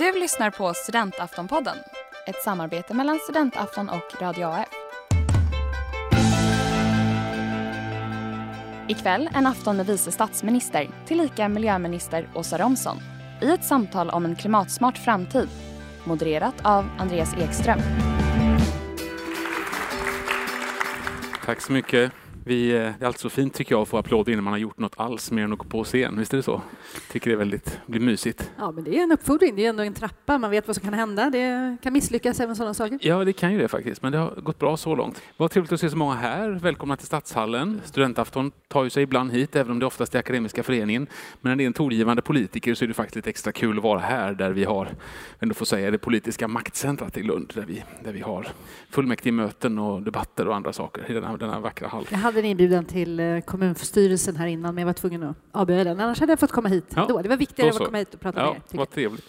Du lyssnar på Studentaftonpodden, ett samarbete mellan Studentafton och Radio AF. Ikväll en afton med vice statsminister, tillika miljöminister Åsa Romson i ett samtal om en klimatsmart framtid, modererat av Andreas Ekström. Tack så mycket. Vi, eh, det är alltid så fint tycker jag att få applåder innan man har gjort något alls mer än att gå på scen. Visst är det så? Tycker det är väldigt blir mysigt. Ja, men det är en uppfordring. Det är ändå en trappa. Man vet vad som kan hända. Det kan misslyckas även sådana saker. Ja, det kan ju det faktiskt, men det har gått bra så långt. Vad trevligt att se så många här. Välkomna till Stadshallen. Studentafton tar ju sig ibland hit, även om det oftast är Akademiska föreningen. Men när det är en tongivande politiker så är det faktiskt lite extra kul att vara här där vi har, ändå får säga, det politiska maktcentrat i Lund, där vi, där vi har fullmäktigemöten och debatter och andra saker i denna, denna vackra hall. Hade en inbjudan till eh, kommunstyrelsen här innan, men jag var tvungen att avböja den. Annars hade jag fått komma hit Ja, då. Det var viktigare att komma hit och prata Ja, med er. vad trevligt.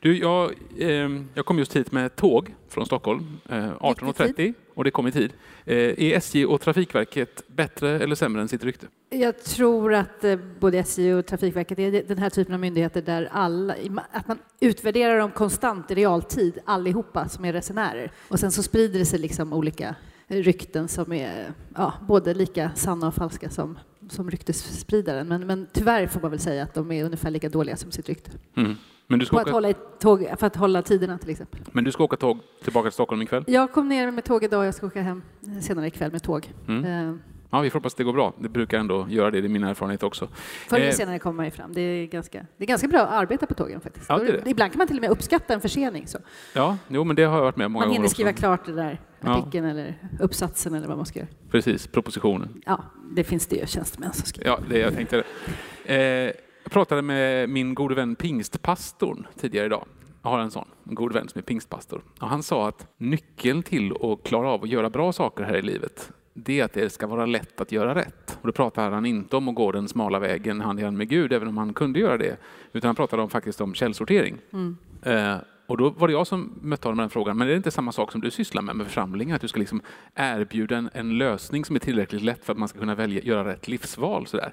Du, jag, eh, jag kom just hit med tåg från Stockholm eh, 18.30 och det kom i tid. Eh, är SJ och Trafikverket bättre eller sämre än sitt rykte? jag. jag tror att eh, både SJ och Trafikverket är den här typen av myndigheter där alla, att man utvärderar dem konstant i realtid, allihopa som är resenärer. Och sen så sprider det sig liksom olika rykten som är ja, både lika sanna och falska som, som ryktesspridaren. Men, men tyvärr får man väl säga att de är ungefär lika dåliga som sitt rykte. Mm. Men, du ska att åka, hålla, i tåg, för att hålla tiderna till exempel. men du ska åka tåg tillbaka till Stockholm ikväll? Jag kom ner med tåg idag, jag ska åka hem senare ikväll med tåg. Mm. Ja, vi får hoppas att det går bra. Det brukar ändå göra det, det är min erfarenhet också. Förr eller Eh, senare kommer man ju fram. Det är, ganska, det är ganska bra att arbeta på tågen faktiskt. Ja, det det. Ibland kan man till och med uppskatta en försening. Så. Ja, jo, men det har jag varit med många Man hinner gånger skriva också. klart det där Ja. artikeln eller uppsatsen eller vad man ska göra. Precis, propositionen. Ja, det finns det ju tjänstemän som skriver. Ja, det jag tänkte det. Eh, jag pratade med min gode vän pingstpastorn tidigare idag. Jag har en sån, en god vän som är pingstpastor. Och han sa att nyckeln till att klara av att göra bra saker här i livet, det är att det ska vara lätt att göra rätt. Och då pratar han inte om att gå den smala vägen hand i hand med Gud, även om han kunde göra det, utan han pratade om, faktiskt om källsortering. Mm. Eh, och då var det jag som mötte honom med den frågan, men är det inte samma sak som du sysslar med med församlingen? Att du ska liksom erbjuda en, en lösning som är tillräckligt lätt för att man ska kunna välja, göra rätt livsval? Sådär.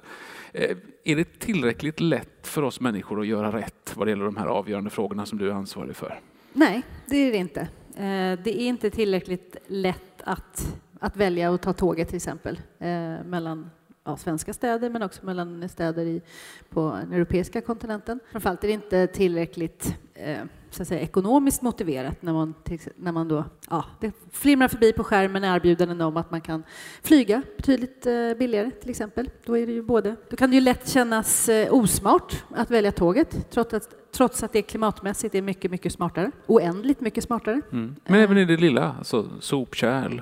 Eh, är det tillräckligt lätt för oss människor att göra rätt vad det gäller de här avgörande frågorna som du är ansvarig för? Nej, det är det inte. Eh, Det är inte tillräckligt lätt att, att välja att ta tåget till exempel eh, mellan ja, svenska städer men också mellan städer i, på den europeiska kontinenten. Framförallt är det inte tillräckligt eh, så att säga, ekonomiskt motiverat när man, när man då, ja, det flimrar förbi på skärmen erbjudanden om att man kan flyga betydligt eh, billigare till exempel. Då, är det ju både, då kan det ju lätt kännas eh, osmart att välja tåget trots att, trots att det klimatmässigt är mycket, mycket smartare. Oändligt mycket smartare. Mm. Men även i det lilla, alltså sopkärl.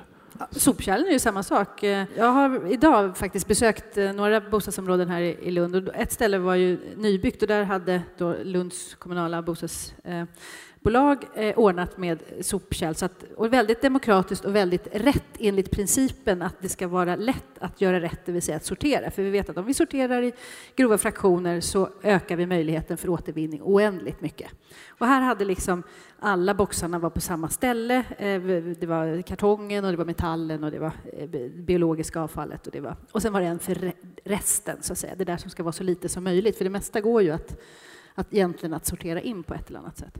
Sopkärlen är ju samma sak. Eh, jag har idag faktiskt besökt eh, några bostadsområden här i Lund och ett ställe var ju nybyggt och där hade då Lunds kommunala bostads eh, bostadsbolag eh, ordnat med sopkärl. Så att, och väldigt demokratiskt och väldigt rätt enligt principen att det ska vara lätt att göra rätt, det vill säga att sortera. För vi vet att om vi sorterar i grova fraktioner så ökar vi möjligheten för återvinning oändligt mycket. Och här hade liksom alla boxarna var på samma ställe. Eh, Det var kartongen och det var metallen och det var eh, biologiska avfallet och det var och sen var det en för resten så att säga. Det där som ska vara så lite som möjligt för det mesta går ju att, att egentligen att sortera in på ett eller annat sätt.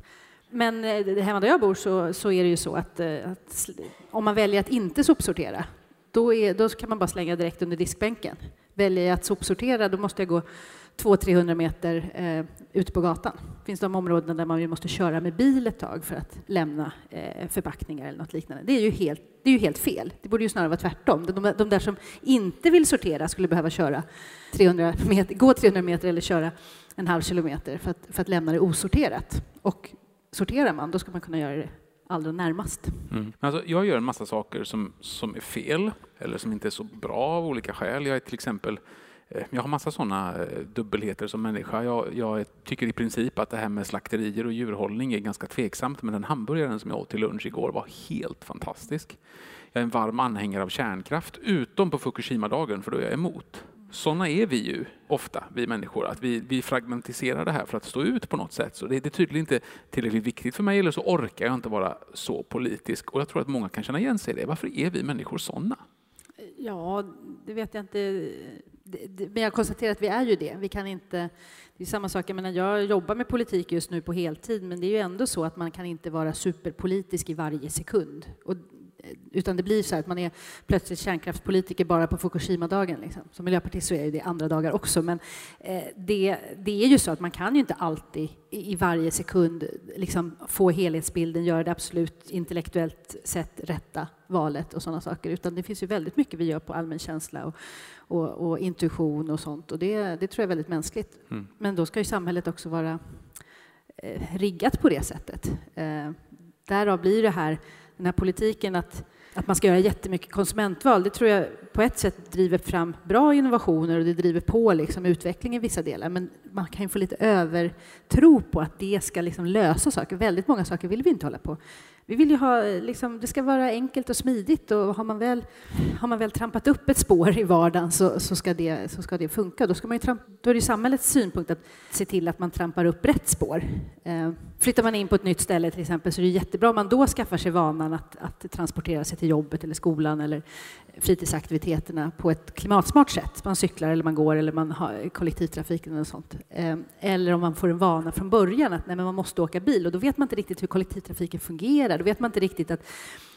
Men eh, hemma där jag bor så, så är det ju så att, eh, att om man väljer att inte sopsortera då, är, då kan man bara slänga direkt under diskbänken. Väljer jag att sopsortera då måste jag gå 200-300 meter eh, ut på gatan. finns de områden där man ju måste köra med bil ett tag för att lämna eh, förpackningar eller något liknande. Det är ju helt, det är ju helt fel. Det borde ju snarare vara tvärtom. De, de där som inte vill sortera skulle behöva köra 300 meter, gå 300 meter eller köra en halv kilometer för att, för att lämna det osorterat. Och sorterar man, då ska man kunna göra det allra närmast. Mm. Alltså, jag gör en massa saker som, som är fel eller som inte är så bra av olika skäl. Jag är till exempel eh, jag har massa sådana eh, dubbelheter som människa. Jag, jag tycker i princip att det här med slakterier och djurhållning är ganska tveksamt, men den hamburgaren som jag åt till lunch igår var helt fantastisk. Jag är en varm anhängare av kärnkraft, utom på Fukushima-dagen, för då är jag emot. Sådana är vi ju ofta, vi människor, att vi, vi fragmentiserar det här för att stå ut på något sätt. Så det, det är tydligen inte tillräckligt viktigt för mig, eller så orkar jag inte vara så politisk. Och jag tror att många kan känna igen sig i det. Varför är vi människor sådana? Ja, det vet jag inte. men jag konstaterar att vi är ju det. Vi kan inte, det är samma sak, jag menar jag jobbar med politik just nu på heltid, men det är ju ändå så att man kan inte vara superpolitisk i varje sekund. Och utan det blir så att man är plötsligt kärnkraftspolitiker bara på Fukushima-dagen. Liksom. Som miljöpartist så är det andra dagar också, men eh, det, det är ju så att man kan ju inte alltid i, i varje sekund liksom, få helhetsbilden, göra det absolut intellektuellt sett rätta valet och sådana saker, utan det finns ju väldigt mycket vi gör på allmänkänsla och, och, och intuition och sånt, och det, det tror jag är väldigt mänskligt. Mm. Men då ska ju samhället också vara eh, riggat på det sättet. Eh, därav blir det här den här politiken att, att man ska göra jättemycket konsumentval, det tror jag på ett sätt driver fram bra innovationer och det driver på liksom utveckling i vissa delar. Men man kan ju få lite övertro på att det ska liksom lösa saker. Väldigt många saker vill vi inte hålla på vi vill ju ha, liksom, det ska vara enkelt och smidigt och har man väl, har man väl trampat upp ett spår i vardagen så, så, ska, det, så ska det funka. Då, ska man ju trampa, då är det samhällets synpunkt att se till att man trampar upp rätt spår. Eh, Flyttar man in på ett nytt ställe till exempel så är det jättebra om man då skaffar sig vanan att, att transportera sig till jobbet eller skolan eller fritidsaktiviteterna på ett klimatsmart sätt. Man cyklar eller man går eller man har kollektivtrafiken eller sånt. Ehm, eller om man får en vana från början att nej, man måste åka bil och då vet man inte riktigt hur kollektivtrafiken fungerar. Då vet man inte riktigt att,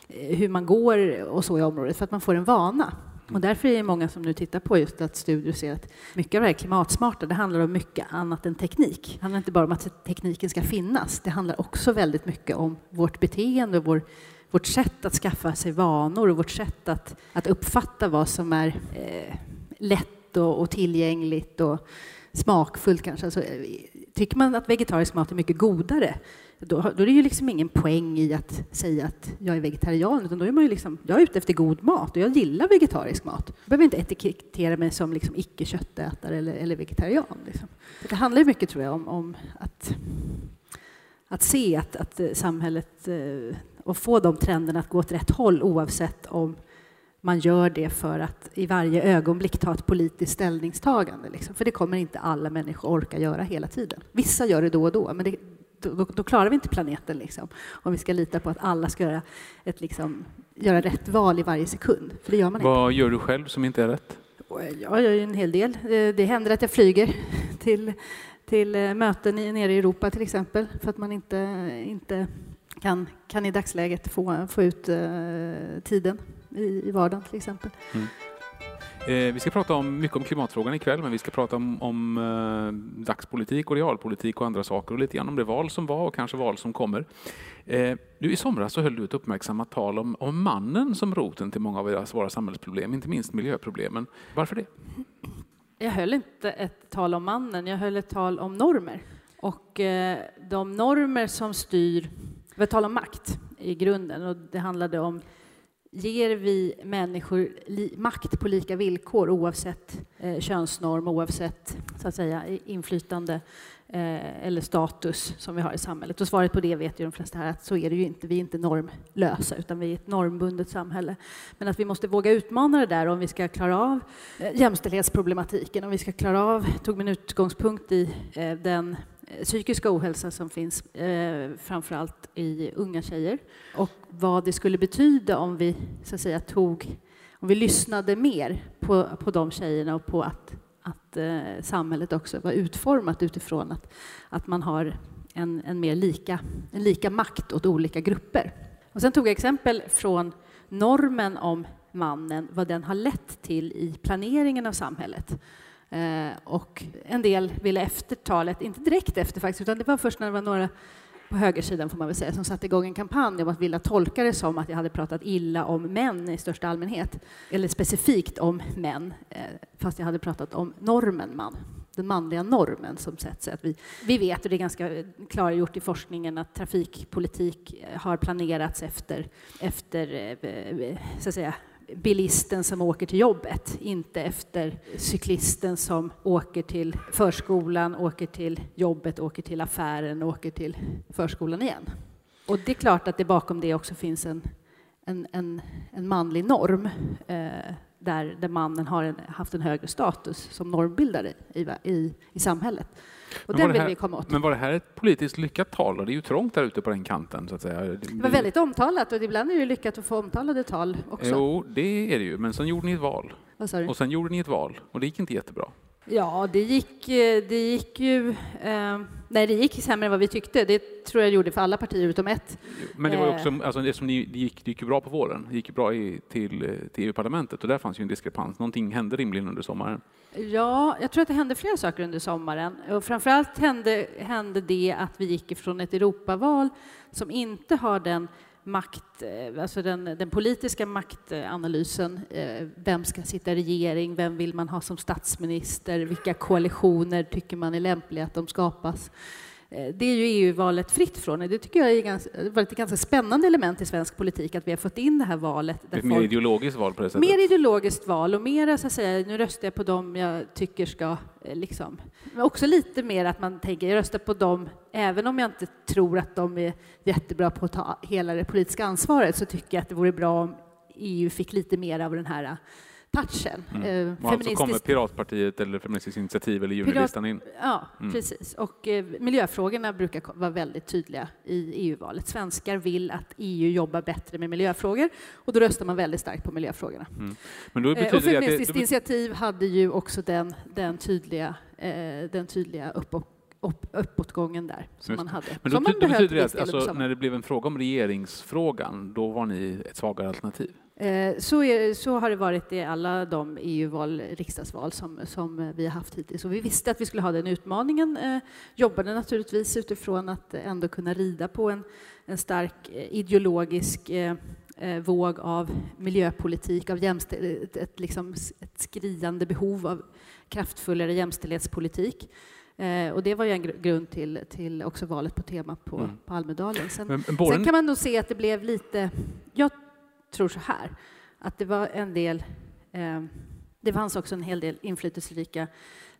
eh, hur man går och så i området för att man får en vana. Och därför är det många som nu tittar på just att studier ser att mycket av det här klimatsmarta, det handlar om mycket annat än teknik. Det handlar inte bara om att tekniken ska finnas, det handlar också väldigt mycket om vårt beteende och vår vårt sätt att skaffa sig vanor och vårt sätt att, att uppfatta vad som är eh, lätt och, och, tillgängligt och smakfullt kanske. Alltså, eh, tycker man att vegetarisk mat är mycket godare, då, då är det ju liksom ingen poäng i att säga att jag är vegetarian, utan då är man ju liksom, jag är ute efter god mat och jag gillar vegetarisk mat. Jag behöver inte etikettera mig som liksom icke-köttätare eller, eller vegetarian. Liksom. Det handlar mycket, tror jag, om, om att att se att, att eh, samhället eh, och få de trenderna att gå åt rätt håll oavsett om man gör det för att i varje ögonblick ta ett politiskt ställningstagande. Liksom. För det kommer inte alla människor orka göra hela tiden. Vissa gör det då och då, men det, då, då, klarar vi inte planeten liksom, om vi ska lita på att alla ska göra, ett, liksom, göra rätt val i varje sekund. För det gör man Vad inte. gör du själv som inte är rätt? Jag gör en hel del. Det händer att jag flyger till, till eh, möten nere i Europa till exempel, för att man inte, inte kan, kan i dagsläget få, få ut uh, tiden i, i vardagen till exempel. Mm. Eh, vi ska prata om, mycket om klimatfrågan ikväll, men vi ska prata om, om eh, dagspolitik och realpolitik och andra saker och lite grann om det val som var och kanske val som kommer. Eh, nu I somras så höll du ett uppmärksammat tal om, om mannen som roten till många av våra samhällsproblem, inte minst miljöproblemen. Varför det? Jag höll inte ett tal om mannen, jag höll ett tal om normer. Och eh, de normer som styr vi talar om makt i grunden och det handlade om Ger vi människor makt på lika villkor oavsett eh, könsnorm, oavsett så att säga, inflytande eh, eller status som vi har i samhället? Och svaret på det vet ju de flesta här att så är det ju inte. Vi är inte normlösa utan vi är ett normbundet samhälle. Men att vi måste våga utmana det där om vi ska klara av eh, jämställdhetsproblematiken, om vi ska klara av, tog min utgångspunkt i eh, den Eh, psykiska ohälsa som finns eh, framförallt i unga tjejer och vad det skulle betyda om vi så att säga tog, om vi lyssnade mer på, på de tjejerna och på att, att eh, samhället också var utformat utifrån att, att man har en, en mer lika, en lika makt åt olika grupper. Och sen tog jag exempel från normen om mannen, vad den har lett till i planeringen av samhället. Eh, och en del ville efter talet, inte direkt efter faktiskt, utan det var först när det var några på högersidan får man väl säga, som satte igång en kampanj om att vilja tolka det som att jag hade pratat illa om män i största allmänhet, eller specifikt om män, eh, fast jag hade pratat om normen man den manliga normen som sätts. Att vi, vi vet, och det är ganska klargjort i forskningen, att trafikpolitik eh, har planerats efter, efter så att säga, bilisten som åker till jobbet, inte efter cyklisten som åker till förskolan, åker till jobbet, åker till affären, åker till förskolan igen. Och det är klart att det bakom det också finns en, en, en, en manlig norm eh, där, där mannen har en, haft en högre status som normbildare i, i, i samhället. Och den vill här, vi komma åt. Men var det här ett politiskt lyckat tal? Det är ju trångt där ute på den kanten. Så att säga. Det var väldigt omtalat och ibland är det lyckat att få omtalade tal också. Jo, det är det ju. Men sen gjorde ni ett val. Och sen gjorde ni ett val och det gick inte jättebra. Ja, det gick, eh, det gick ju... Eh, nej, det gick sämre än vad vi tyckte. Det tror jag gjorde för alla partier utom ett. Men det var Eh. också, alltså, det, som ni, det, gick, det gick ju bra på våren, det gick ju bra i, till, eh, till EU-parlamentet och där fanns ju en diskrepans. Någonting hände rimligen under sommaren. Ja, jag tror att det hände flera saker under sommaren. Och framförallt hände, hände det att vi gick ifrån ett Europaval som inte har den makt, eh, alltså den, den politiska maktanalysen. Eh, vem ska sitta i regering? Vem vill man ha som statsminister? Vilka koalitioner tycker man är lämpliga att de skapas? Eh, Det är ju EU-valet fritt från. Det tycker jag är ganska, det var ett ganska spännande element i svensk politik att vi har fått in det här valet. Ett mer folk- ideologiskt val på det sättet. Mer ideologiskt val och mer så att säga, nu röstar jag på dem jag tycker ska eh, liksom. Men också lite mer att man tänker, jag röstar på dem även om jag inte tror att de är jättebra på att ta hela det politiska ansvaret så tycker jag att det vore bra om EU fick lite mer av den här touchen. Mm. Eh, Och alltså kommer Piratpartiet eller Feministiskt initiativ eller Junilistan in. Ja, Mm. precis. Och eh, miljöfrågorna brukar vara väldigt tydliga i EU-valet. Svenskar vill att EU jobbar bättre med miljöfrågor och då röstar man väldigt starkt på miljöfrågorna. Men då Eh, och det Feministiskt det, initiativ hade ju också den, den tydliga, eh, den tydliga uppåt, upp, uppåtgången där som man hade. men som då, man betyder det att alltså, när det blev en fråga om regeringsfrågan, då var ni ett svagare alternativ? Eh, så, är, så har det varit i alla de EU-val, riksdagsval som, som vi har haft hittills. Och vi visste att vi skulle ha den utmaningen. Eh, jobbade naturligtvis utifrån att ändå kunna rida på en, en stark eh, ideologisk eh, eh, våg av miljöpolitik, av jämställdhet, ett, liksom, ett skriande behov av kraftfullare jämställdhetspolitik. Eh, och det var ju en gr- grund till, till också valet på tema på, Mm. på Almedalen. Sen, Men, men Sen kan man nog se att det blev lite... Jag tror så här, att det var en del... Eh, det fanns också en hel del inflytelserika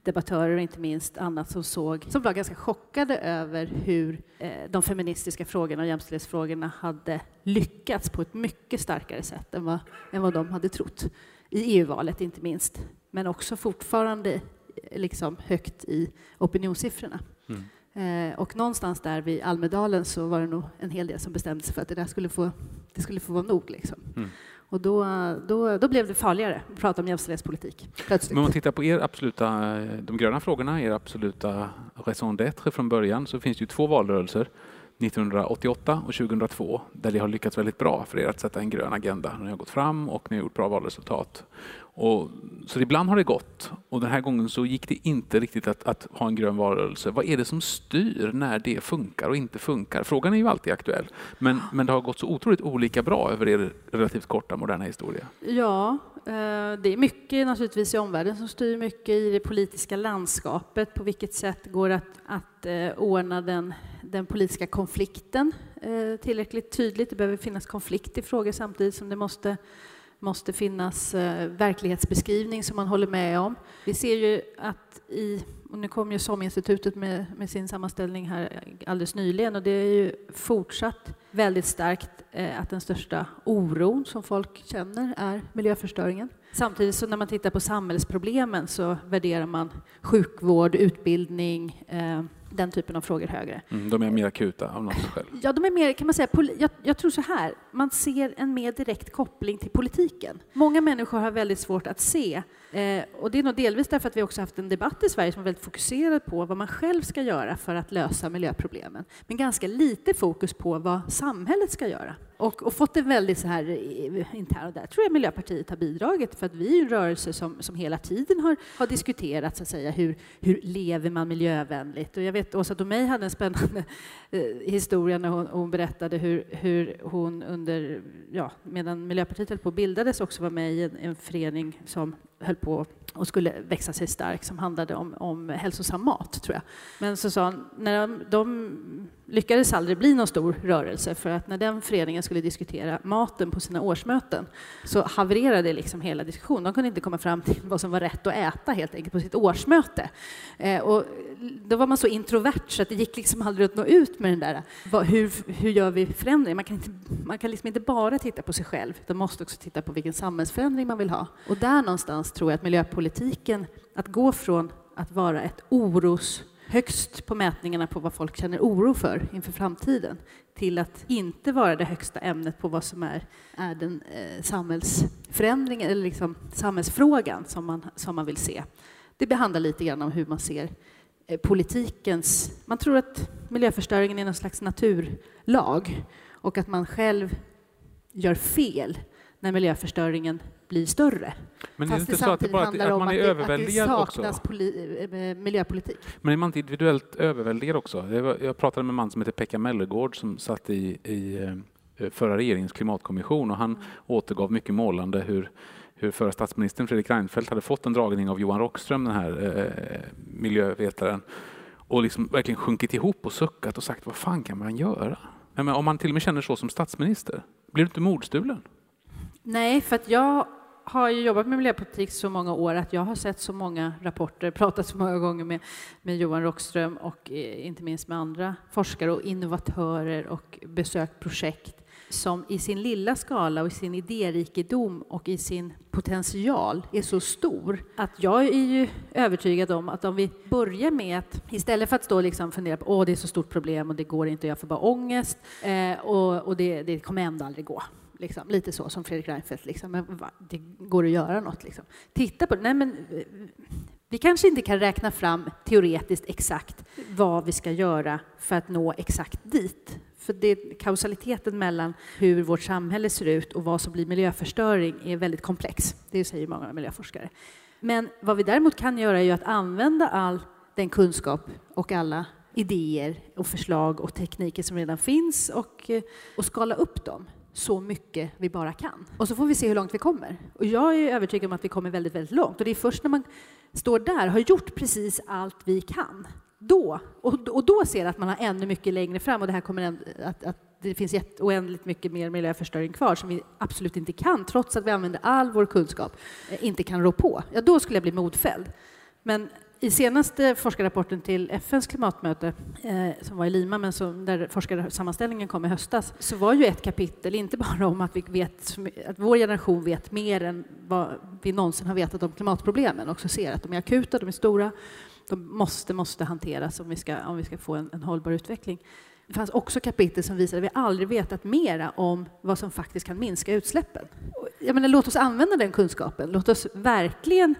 debattörer och inte minst annat som såg, som var ganska chockade över hur eh, de feministiska frågorna och jämställdhetsfrågorna hade lyckats på ett mycket starkare sätt än vad, än vad de hade trott. I EU-valet inte minst, men också fortfarande liksom högt i opinionssiffrorna. Mm. Eh, och någonstans där vid Almedalen så var det nog en hel del som bestämde sig för att det där skulle få, det skulle få vara nog. Liksom. Mm. Och då, då, då blev det farligare att prata om jämställdhetspolitik plötsligt. Men om man tittar på er absoluta, de gröna frågorna, er absoluta raison d'être från början, så finns det ju två valrörelser, 1988 och 2002, där det har lyckats väldigt bra för er att sätta en grön agenda. Ni har gått fram och ni har gjort bra valresultat. Och, så ibland har det gått och den här gången så gick det inte riktigt att, att ha en grön valrörelse. Vad är det som styr när det funkar och inte funkar? Frågan är ju alltid aktuell, men, men det har gått så otroligt olika bra över er relativt korta moderna historia. Ja, eh, det är mycket naturligtvis i omvärlden som styr mycket i det politiska landskapet. På vilket sätt går det att, att eh, ordna den, den politiska konflikten eh, tillräckligt tydligt? Det behöver finnas konflikt i frågor samtidigt som det måste måste finnas eh, verklighetsbeskrivning som man håller med om. Vi ser ju att i, och nu kom ju SOM-institutet med, med sin sammanställning här alldeles nyligen och det är ju fortsatt väldigt starkt eh, att den största oron som folk känner är miljöförstöringen. Samtidigt så när man tittar på samhällsproblemen så värderar man sjukvård, utbildning, eh, den typen av frågor högre. Mm, de är mer akuta av något skäl. Ja, de är mer, kan man säga, jag, jag tror så här, man ser en mer direkt koppling till politiken. Många människor har väldigt svårt att se, eh, och det är nog delvis därför att vi också haft en debatt i Sverige som är väldigt fokuserad på vad man själv ska göra för att lösa miljöproblemen, men ganska lite fokus på vad samhället ska göra. Och, och fått en väldigt så här eh, intern, och där tror jag Miljöpartiet har bidragit, för att vi är en rörelse som, som hela tiden har, har diskuterat så att säga, hur, hur lever man miljövänligt? Och jag vet Åsa Domeij hade en spännande eh, historia när hon, hon berättade hur, hur hon under, ja, medan Miljöpartiet höll på bildades också var med i en, en förening som höll på och skulle växa sig stark som handlade om, om hälsosam mat, tror jag. Men så sa han, när de, de lyckades aldrig bli någon stor rörelse för att när den föreningen skulle diskutera maten på sina årsmöten så havererade liksom hela diskussionen. De kunde inte komma fram till vad som var rätt att äta helt enkelt på sitt årsmöte. Eh, och då var man så introvert så att det gick liksom aldrig att nå ut med den där, vad, hur, hur gör vi förändring? Man kan, inte, man kan liksom inte bara titta på sig själv, utan måste också titta på vilken samhällsförändring man vill ha. Och där någonstans tror jag att miljöpolitiken, att gå från att vara ett oros högst på mätningarna på vad folk känner oro för inför framtiden till att inte vara det högsta ämnet på vad som är, är den eh, samhällsförändringen eller liksom samhällsfrågan som man, som man vill se. Det behandlar lite grann om hur man ser eh, politikens... Man tror att miljöförstöringen är någon slags naturlag och att man själv gör fel när miljöförstöringen blir större. Men är det inte så att, det bara, att, att man är överväldigad också? att det saknas eh, miljöpolitik. Men är man inte individuellt överväldigad också? Jag pratade med en man som heter Pekka Mellergård som satt i, i eh, förra regeringens klimatkommission och han mm. återgav mycket målande hur hur förra statsministern Fredrik Reinfeldt hade fått en dragning av Johan Rockström, den här eh, miljövetaren, och liksom verkligen sjunkit ihop och suckat och sagt vad fan kan man göra? Men om man till och med känner så som statsminister, blir du inte mordstulen? Nej, för att jag har ju jobbat med miljöpolitik så många år att jag har sett så många rapporter, pratat så många gånger med, med Johan Rockström och eh, inte minst med andra forskare och innovatörer och besökt projekt som i sin lilla skala och i sin idérikedom och i sin potential är så stor att jag är ju övertygad om att om vi börjar med att istället för att stå och liksom fundera på åh det är så stort problem och det går inte och jag får bara ångest eh, och, och det, det kommer ändå aldrig gå. Liksom, lite så som Fredrik Reinfeldt, liksom, men va, det går att göra något. Liksom. Titta på. Nej, men, eh, vi kanske inte kan räkna fram teoretiskt exakt vad vi ska göra för att nå exakt dit. För det, kausaliteten mellan hur vårt samhälle ser ut och vad som blir miljöförstöring är väldigt komplex. Det säger många miljöforskare. Men vad vi däremot kan göra är att använda all den kunskap och alla idéer och förslag och tekniker som redan finns och, eh, och skala upp dem så mycket vi bara kan. Och så får vi se hur långt vi kommer. Och jag är övertygad om att vi kommer väldigt, väldigt långt. Och det är först när man står där, har gjort precis allt vi kan, då, och, och då ser att man har ännu mycket längre fram och det här kommer att, att det finns oändligt mycket mer miljöförstöring kvar som vi absolut inte kan, trots att vi använder all vår kunskap, eh, inte kan rå på. Ja, då skulle jag bli modfälld. Men i senaste forskarrapporten till FNs klimatmöte, eh, som var i Lima, men som, där forskarsammanställningen kom i höstas, så var ju ett kapitel inte bara om att, vi vet, att vår generation vet mer än vad vi någonsin har vetat om klimatproblemen, också ser att de är akuta, de är stora, de måste, måste hanteras om vi ska, om vi ska få en, en hållbar utveckling. Det fanns också kapitel som visade att vi aldrig vetat mera om vad som faktiskt kan minska utsläppen. Jag menar, låt oss använda den kunskapen. Låt oss verkligen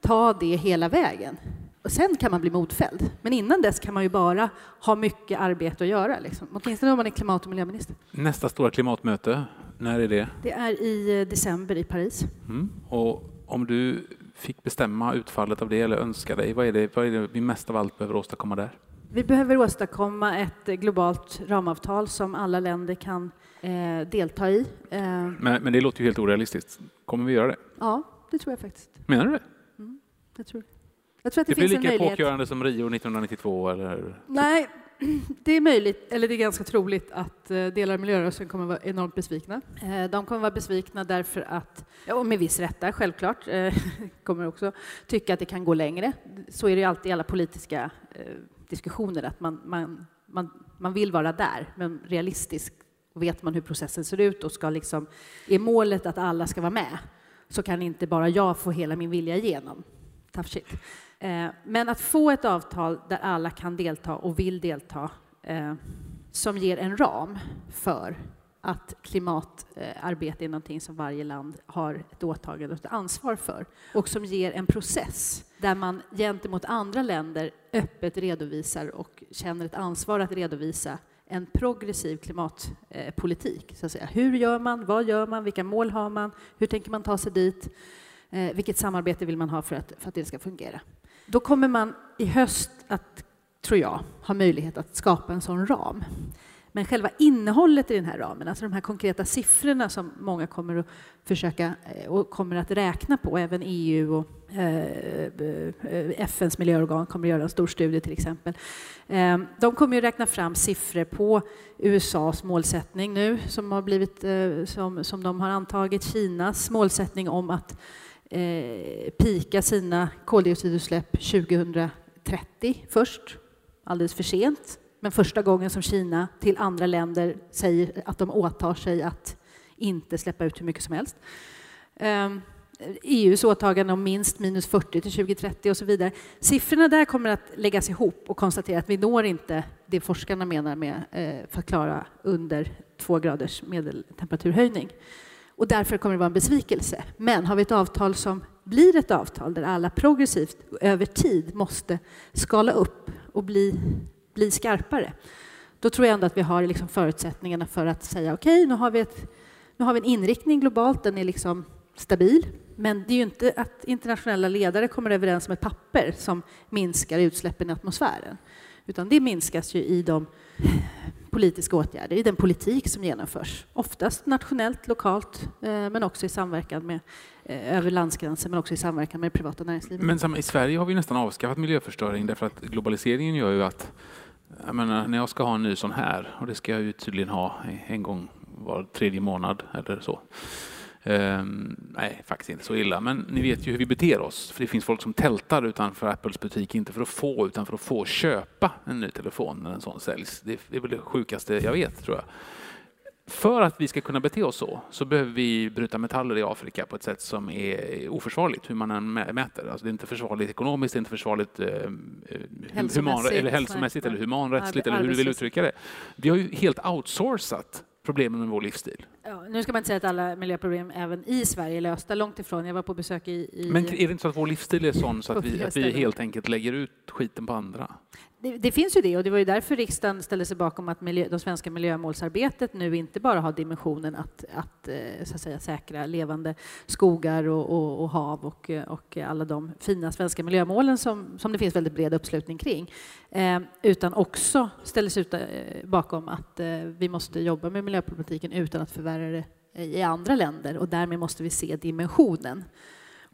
ta det hela vägen. Och sen kan man bli modfälld. Men innan dess kan man ju bara ha mycket arbete att göra. Liksom. Åtminstone om man är klimat och miljöminister. Nästa stora klimatmöte, när är det? Det är i eh, december i Paris. Mm. Och om du fick bestämma utfallet av det eller önska dig, vad är, det, vad är det vi mest av allt behöver åstadkomma där? Vi behöver åstadkomma ett globalt ramavtal som alla länder kan eh, delta i. Eh. Men, men, det låter ju helt orealistiskt. Kommer vi göra det? Ja, det tror jag faktiskt. Menar du det? Mm, det tror jag. Jag tror att det, det blir lika epokgörande som Rio 1992? Eller? Nej, det är möjligt, eller det är ganska troligt, att eh, delar av miljörörelsen kommer att vara enormt besvikna. Eh, de kommer att vara besvikna därför att, och med viss rätta självklart, eh, kommer också tycka att det kan gå längre. Så är det alltid i alla politiska diskussioner, att man, man, man, man vill vara där, men realistiskt vet man hur processen ser ut och ska liksom, är målet att alla ska vara med, så kan inte bara jag få hela min vilja igenom. Tough shit. Eh, men att få ett avtal där alla kan delta och vill delta eh, som ger en ram för att klimatarbete eh, är någonting som varje land har ett åtagande och ett ansvar för och som ger en process där man gentemot andra länder öppet redovisar och känner ett ansvar att redovisa en progressiv klimatpolitik. Så att säga. Hur gör man? Vad gör man? Vilka mål har man? Hur tänker man ta sig dit? Vilket samarbete vill man ha för att, för att det ska fungera? Då kommer man i höst att, tror jag, ha möjlighet att skapa en sån ram. Men själva innehållet i den här ramen, alltså de här konkreta siffrorna som många kommer att försöka eh, och kommer att räkna på, även EU och eh, eh FNs miljöorgan kommer att göra en stor studie till exempel. Eh, de kommer att räkna fram siffror på USAs målsättning nu som, har blivit, eh, som, som de har antagit, Kinas målsättning om att eh, pika sina koldioxidutsläpp 2030 först, alldeles för sent. Men första gången som Kina till andra länder säger att de åtar sig att inte släppa ut hur mycket som helst. Ehm, EUs åtagande om minst minus 40 till 2030 och så vidare. Siffrorna där kommer att läggas ihop och konstatera att vi når inte det forskarna menar med eh, för att klara under två graders medeltemperaturhöjning. Och därför kommer det vara en besvikelse. Men har vi ett avtal som blir ett avtal där alla progressivt över tid måste skala upp och bli, bli skarpare, då tror jag ändå att vi har liksom förutsättningarna för att säga okej, okay, nu, har vi ett, nu har vi en inriktning globalt, den är liksom stabil. Men det är ju inte att internationella ledare kommer överens om ett papper som minskar utsläppen i atmosfären, utan det minskas ju i de politiska åtgärder, i den politik som genomförs. Oftast nationellt, lokalt, eh, men också i samverkan med, eh, över landsgränser, men också i samverkan med det privata näringslivet. Men i Sverige har vi nästan avskaffat miljöförstöring därför att globaliseringen gör ju att jag menar, när jag ska ha en ny sån här, och det ska jag ju tydligen ha en gång var tredje månad eller så, Um, nej, faktiskt inte så illa, men ni vet ju hur vi beter oss. För det finns folk som tältar utanför Apples butik, inte för att få, utan för att få köpa en ny telefon när en sån säljs. Det är väl det sjukaste jag vet, tror jag. För att vi ska kunna bete oss så, så behöver vi bryta metaller i Afrika på ett sätt som är oförsvarligt, hur man än mäter. Alltså det är inte försvarligt ekonomiskt, det är inte försvarligt eh, hälsomässigt, human, eller, hälsomässigt eller humanrättsligt, eller hur du vill uttrycka det. Vi har ju helt outsourcat problemen med vår livsstil. Ja, nu ska man inte säga att alla miljöproblem även i Sverige är lösta, långt ifrån. Jag var på besök i... i Men är det inte så att vår livsstil är sån så att vi, att vi helt enkelt lägger ut skiten på andra? Det, det, finns ju det, och det var ju därför riksdagen ställde sig bakom att miljö, de svenska miljömålsarbetet nu inte bara har dimensionen att, att, eh, så att säga, säkra levande skogar och, och, och, hav och, och alla de fina svenska miljömålen som, som det finns väldigt bred uppslutning kring, eh, utan också ställer sig ut, eh, bakom att eh, vi måste jobba med miljöpolitiken utan att förvärra lärare i andra länder och därmed måste vi se dimensionen.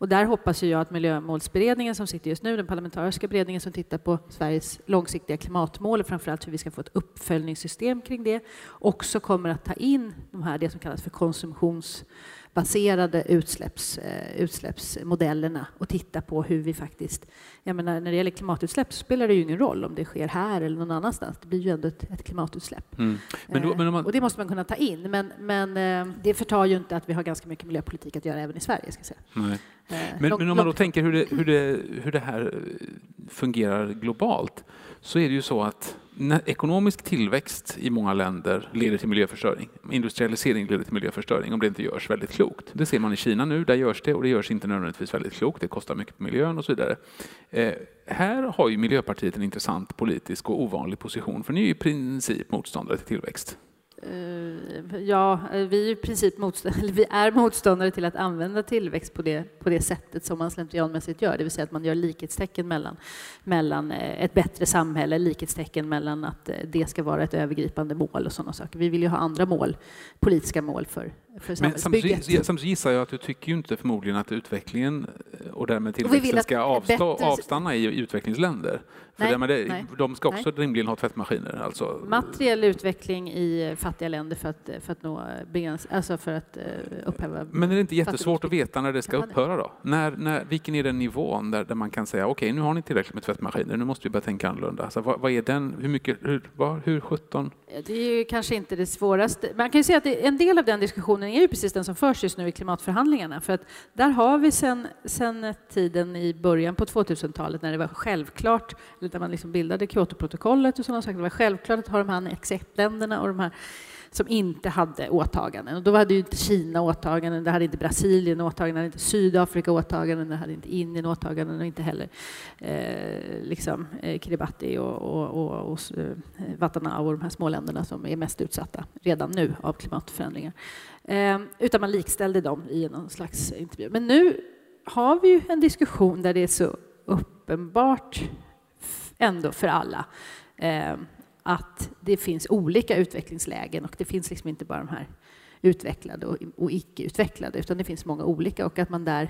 Och där hoppas jag att miljömålsberedningen som sitter just nu, den parlamentariska beredningen som tittar på Sveriges långsiktiga klimatmål och framförallt hur vi ska få ett uppföljningssystem kring det, också kommer att ta in de här, det som kallas för konsumtions baserade utsläpps, eh, utsläppsmodellerna och titta på hur vi faktiskt... Jag menar, när det gäller klimatutsläpp spelar det ju ingen roll om det sker här eller någon annanstans. Det blir ju ändå ett, ett klimatutsläpp. Mm. Men då, men man... Och det måste man kunna ta in. Men, men eh, det förtar ju inte att vi har ganska mycket miljöpolitik att göra även i Sverige. Ska säga. Nej. Men, men, om man då tänker hur det, hur, det, hur det här fungerar globalt så är det ju så att ekonomisk tillväxt i många länder leder till miljöförstöring. Industrialisering leder till miljöförstöring om det inte görs väldigt klokt. Det ser man i Kina nu, där görs det och det görs inte nödvändigtvis väldigt klokt. Det kostar mycket på miljön och så vidare. Eh, här har ju Miljöpartiet en intressant politisk och ovanlig position för ni är i princip motståndare till tillväxt. Eh, ja, eh, vi är i princip motståndare, vi är motståndare till att använda tillväxt på det, på det sättet som man slentrianmässigt gör, det vill säga att man gör likhetstecken mellan, mellan eh, ett bättre samhälle, likhetstecken mellan att det ska vara ett övergripande mål och sådana saker. Vi vill ju ha andra mål, politiska mål för, för samhällsbygget. Men samtidigt gissar jag att du tycker ju inte förmodligen att utvecklingen och därmed tillväxten och ska avstå, bättre... avstanna i utvecklingsländer. För nej, det, nej, de ska också nej. rimligen ha tvättmaskiner. Alltså. Materiell utveckling i fattiga länder för att, för att, nå begräns, alltså för att uh, upphäva Men är det inte jättesvårt att veta när det ska upphöra då? När, när, vilken är den nivån där, där man kan säga okej, okay, nu har ni tillräckligt med tvättmaskiner, nu måste vi börja tänka annorlunda. Alltså, vad, vad är den, hur mycket, hur, vad, hur 17? Det är ju kanske inte det svåraste. Man kan ju säga att en del av den diskussionen är ju precis den som förs just nu i klimatförhandlingarna. För att där har vi sen, sen tiden i början på 2000-talet när det var självklart, när man liksom bildade Kyotoprotokollet och sådana saker, det var självklart att ha de här exceptländerna och de här som inte hade åtaganden. Och då hade ju inte Kina åtaganden, det hade inte Brasilien åtaganden, inte Sydafrika åtaganden, det hade inte Indien åtaganden och inte heller eh, liksom, eh, Kiribati och, och, och, och eh, Vatanau och de här småländerna som är mest utsatta redan nu av klimatförändringar. Eh, utan man likställde dem i någon slags intervju. Men nu har vi ju en diskussion där det är så uppenbart ändå för alla eh, att det finns olika utvecklingslägen och det finns liksom inte bara de här utvecklade och, och icke-utvecklade utan det finns många olika. Och att man där,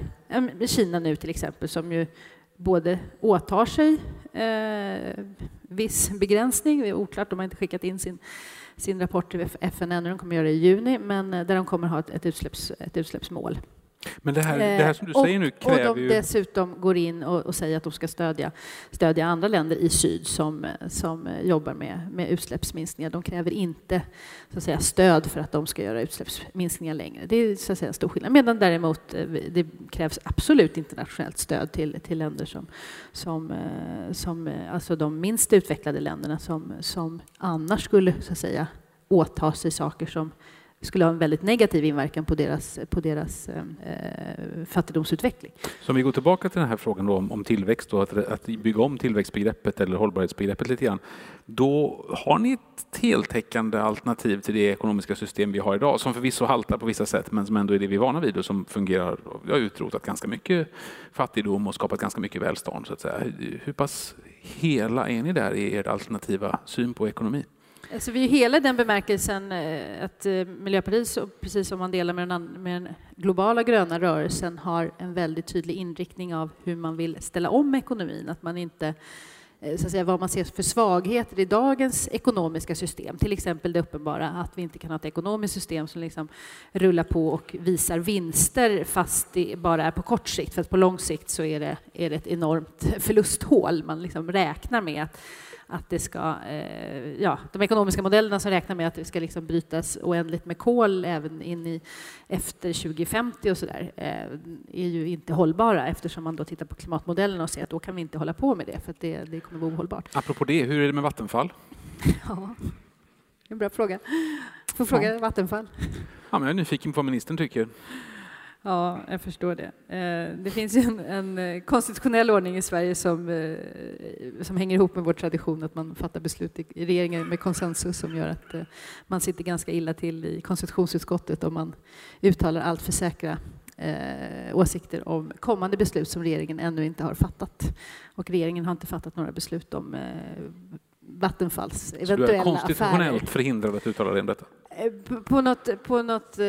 Kina nu till exempel som ju både åtar sig eh, viss begränsning, det är oklart, de har inte skickat in sin, sin rapport till FN ännu, de kommer göra det i juni, men eh, där de kommer ha ett, ett, utsläpps, ett utsläppsmål. Men det här, det här som du och, säger nu kräver och de ju... dessutom går in och, och, säger att de ska stödja, stödja andra länder i syd som, som jobbar med, med utsläppsminskningar. De kräver inte så att säga, stöd för att de ska göra utsläppsminskningar längre. Det är så att säga, en stor skillnad. Medan däremot eh, det krävs absolut internationellt stöd till, till länder som, som, eh, som eh, alltså de minst utvecklade länderna som, som annars skulle så att säga, åta sig saker som skulle ha en väldigt negativ inverkan på deras, på deras eh, eh fattigdomsutveckling. Så om vi går tillbaka till den här frågan om, om, tillväxt och att, att bygga om tillväxtbegreppet eller hållbarhetsbegreppet lite grann. Då har ni ett heltäckande alternativ till det ekonomiska system vi har idag som förvisso haltar på vissa sätt men som ändå är det vi är vana vid och som fungerar. Vi har utrotat ganska mycket fattigdom och skapat ganska mycket välstånd. Så att säga. Hur pass hela är ni där i er alternativa syn på ekonomi? Alltså vi är hela den bemärkelsen eh, att eh, Miljöpartiet, precis som man delar med den, med den, globala gröna rörelsen, har en väldigt tydlig inriktning av hur man vill ställa om ekonomin. Att man inte eh, så att säga, vad man ser för svagheter i dagens ekonomiska system. Till exempel det uppenbara att vi inte kan ha ett ekonomiskt system som liksom rullar på och visar vinster fast det bara är på kort sikt. För att på lång sikt så är det, är det ett enormt förlusthål. Man liksom räknar med att att det ska, eh, ja, de ekonomiska modellerna som räknar med att det ska liksom brytas oändligt med kol även in i efter 2050 och så där, eh, är ju inte hållbara eftersom man då tittar på klimatmodellerna och ser att då kan vi inte hålla på med det för att det, det kommer vara ohållbart. Apropå det, hur är det med Vattenfall? ja, en bra fråga. Får fråga ja. Vattenfall. Ja, men jag är nyfiken på vad ministern tycker. Ja, jag förstår det. Eh, det finns en, en eh, konstitutionell ordning i Sverige som, eh, som hänger ihop med vår tradition att man fattar beslut i regeringen med konsensus som gör att man sitter ganska illa till i konstitutionsutskottet om man uttalar allt för säkra åsikter om kommande beslut som regeringen ännu inte har fattat. Och regeringen har inte fattat några beslut om Vattenfalls eventuella affärer. Så du är konstitutionellt affärer. förhindrad att uttala dig om detta? Eh, på något, på något eh,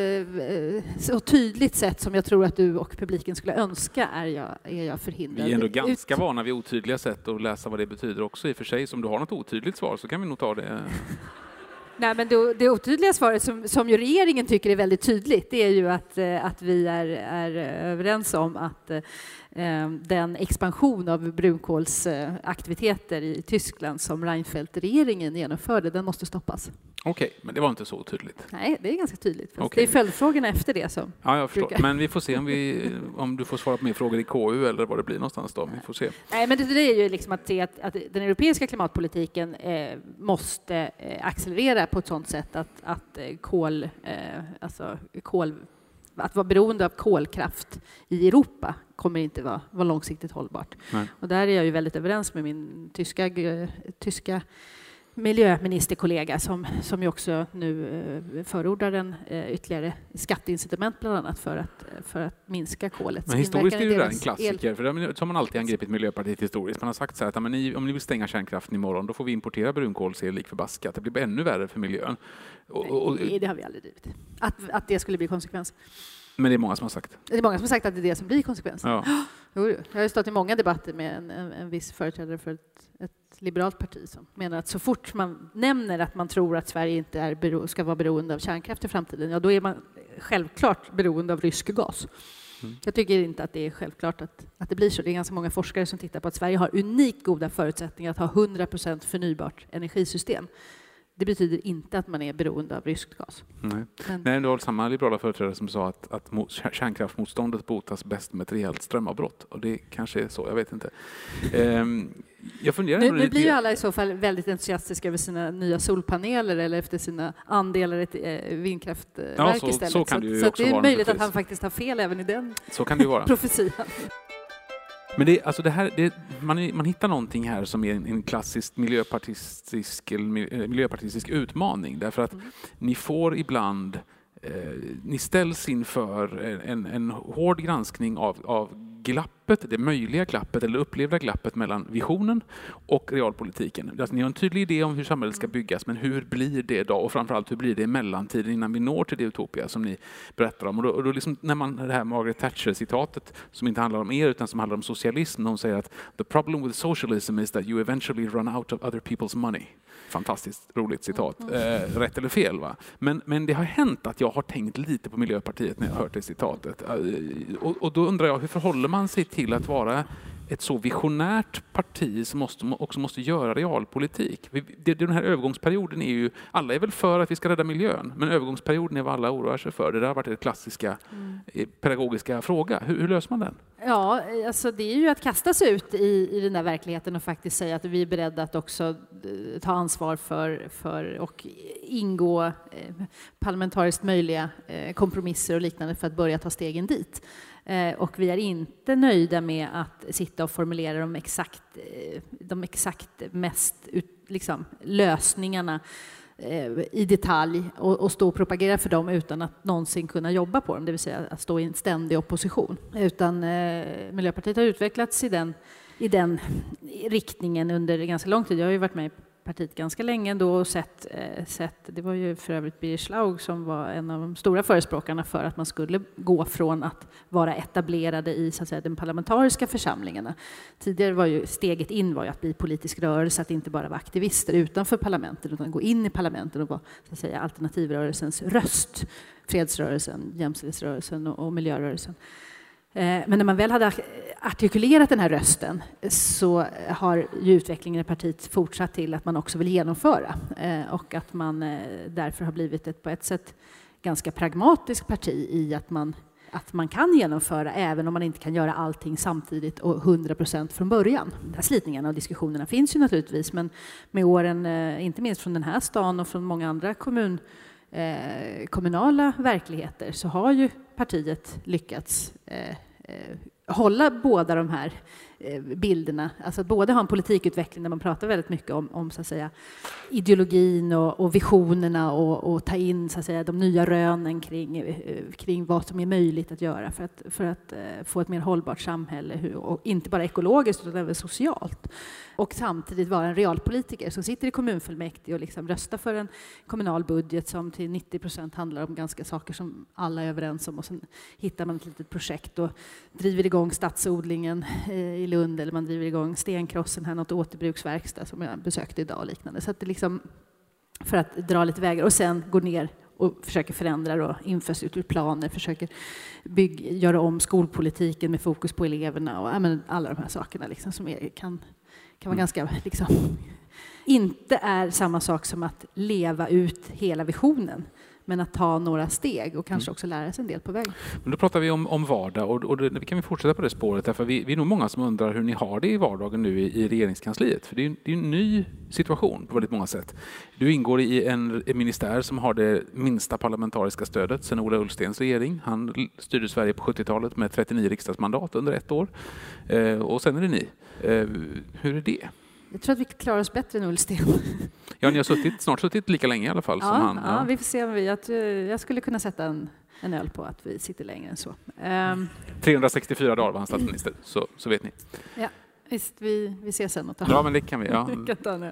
så tydligt sätt som jag tror att du och publiken skulle önska är jag, är jag förhindrad. Vi är ändå ganska Ut... vana vid otydliga sätt att läsa vad det betyder också i och för sig. Så om du har något otydligt svar så kan vi nog ta det. Nej, men det, det otydliga svaret som, som ju regeringen tycker är väldigt tydligt, det är ju att, eh, att vi är, är överens om att den expansion av brunkolsaktiviteter i Tyskland som Reinfeldt-regeringen genomförde, den måste stoppas. Okej, okay, men det var inte så tydligt? Nej, det är ganska tydligt. Okay. Det är följdfrågorna efter det som... Ja, jag förstår. Brukar. Men vi får se om, vi, om du får svara på mer frågor i KU eller vad det blir någonstans då. Vi får se. Nej, men det, det är ju liksom att se att, att den europeiska klimatpolitiken eh, måste eh, accelerera på ett sådant sätt att, att eh, kol, eh, alltså kol att vara beroende av kolkraft i Europa kommer inte vara, vara långsiktigt hållbart. Nej. Och där är jag ju väldigt överens med min tyska, tyska miljöministerkollega som, som ju också nu eh, förordar en eh, ytterligare skatteincitament bland annat för att, för att minska kolets Men historiskt är det där en klassiker, för så har man alltid angripit Miljöpartiet historiskt. Man har sagt så här att om ni, vill stänga kärnkraften imorgon då får vi importera brunkolsel lik förbaskat. Det blir ännu värre för miljön. Och, Nej, det har vi aldrig drivit. Att, att det skulle bli konsekvens. Men det är många som har sagt. Det är många som har sagt att det är det som blir konsekvensen. Ja. Jag har stått i många debatter med en, en, en viss företrädare för ett, ett, liberalt parti som menar att så fort man nämner att man tror att Sverige inte är ska vara beroende av kärnkraft i framtiden, ja då är man självklart beroende av rysk gas. Mm. Jag tycker inte att det är självklart att, att det blir så. Det är ganska många forskare som tittar på att Sverige har unikt goda förutsättningar att ha 100% förnybart energisystem. Det betyder inte att man är beroende av rysk gas. Nej, Men. Nej du har samma liberala företrädare som sa att, att kärnkraftsmotståndet botas bäst med ett rejält strömavbrott. Och det kanske är så, jag vet inte. Ehm, jag nu, nu blir ju alla i så fall väldigt entusiastiska över sina nya solpaneler eller efter sina andelar i ett vindkraftverk ja, så, istället. Så, det, så, så det är möjligt att han faktiskt har fel även i den så kan det vara. profetian. Men det, alltså det här, det, man, man hittar någonting här som är en, en klassisk miljöpartistisk, miljöpartistisk utmaning därför att mm. ni får ibland eh, ni ställs inför en, en hård granskning av, av glappet glappet, det möjliga glappet eller upplevda glappet mellan visionen och realpolitiken. Alltså, ni har en tydlig idé om hur samhället ska byggas, men hur blir det då? Och framförallt hur blir det i mellantiden innan vi når till det utopia som ni berättar om? Och då, och då liksom, när man, det här Margaret Thatcher-citatet som inte handlar om er utan som handlar om socialism, hon säger att the problem with socialism is that you eventually run out of other people's money. Fantastiskt roligt citat. Mm. Eh, rätt eller fel va? Men, men det har hänt att jag har tänkt lite på Miljöpartiet när jag hört det citatet. Eh, och, och då undrar jag, hur förhåller man sig till att vara ett så visionärt parti som måste, också måste göra realpolitik. Den här övergångsperioden är ju, alla är väl för att vi ska rädda miljön, men övergångsperioden är vad alla oroar sig för. Det där har varit en klassiska mm. Eh, pedagogiska fråga. Hur, hur, löser man den? Ja, alltså det är ju att kasta sig ut i, i den där verkligheten och faktiskt säga att vi är beredda att också eh, ta ansvar för, för och ingå eh, parlamentariskt möjliga kompromisser och liknande för att börja ta stegen dit. Eh, och vi är inte nöjda med att sitta och formulera de exakt, eh, de exakt mest liksom, lösningarna eh, i detalj och, och, stå och propagera för dem utan att någonsin kunna jobba på dem, det vill säga att stå i en ständig opposition. Utan eh, Miljöpartiet har utvecklats i den, i den riktningen under ganska lång tid. Jag har ju varit med partiet ganska länge då och sett, eh, sett, det var ju för övrigt Birger Schlaug som var en av de stora förespråkarna för att man skulle gå från att vara etablerade i så att säga, den parlamentariska församlingarna. Tidigare var ju steget in var ju att bli politisk rörelse, att inte bara vara aktivister utanför parlamentet utan gå in i parlamentet och vara så att säga, alternativrörelsens röst, fredsrörelsen, jämställdhetsrörelsen och, och miljörörelsen. Eh, men när man väl hade artikulerat den här rösten så har ju utvecklingen i partiet fortsatt till att man också vill genomföra eh, och att man eh, därför har blivit ett på ett sätt ganska pragmatiskt parti i att man, att man kan genomföra även om man inte kan göra allting samtidigt och 100 procent från början. De här slitningarna och diskussionerna finns ju naturligtvis men med åren, inte minst från den här stan och från många andra eh, kommunala verkligheter så har ju partiet lyckats eh, eh hålla båda de här eh, bilderna. Alltså att både ha en politikutveckling där man pratar väldigt mycket om, om så att säga, ideologin och, och visionerna och, och, ta in så att säga, de nya rönen kring, eh, kring vad som är möjligt att göra för att, för att få ett mer hållbart samhälle, och inte bara ekologiskt utan även socialt. Och samtidigt vara en realpolitiker som sitter i kommunfullmäktige och liksom röstar för en kommunal budget som till 90 procent handlar om ganska saker som alla är överens om och sen hittar man ett litet projekt och driver igång stadsodlingen eh, i Lund eller man driver igång stenkrossen här, något återbruksverkstad som jag besökte idag och liknande. Så att det liksom, för att dra lite vägar och sen gå ner och försöker förändra då, infrastrukturplaner, försöker bygg, göra om skolpolitiken med fokus på eleverna och ja, men alla de här sakerna liksom, som är, kan, kan vara mm. ganska liksom, inte är samma sak som att leva ut hela visionen men att ta några steg och kanske mm. också lära sig en del på vägen. Men då pratar vi om, om vardag och, och det, kan vi fortsätta på det spåret därför vi, vi är nog många som undrar hur ni har det i vardagen nu i, i regeringskansliet. För det är, det är en ny situation på väldigt många sätt. Du ingår i en, en ministär som har det minsta parlamentariska stödet sedan Ola Ullstens regering. Han styrde Sverige på 70-talet med 39 riksdagsmandat under ett år. Eh, och sen är det ni. Eh, hur är det? Jag tror att vi klarar oss bättre än Ullsten. Ja, ni har suttit, snart suttit lika länge i alla fall. Ja, som han, ja. ja vi får se. Om vi, jag, jag skulle kunna sätta en, en öl på att vi sitter längre än så. Um, ehm. 364 dagar var han statsminister, så, så vet ni. Ja. Visst, vi, vi ses sen och tar Ja, men det kan vi. Ja. kan eh,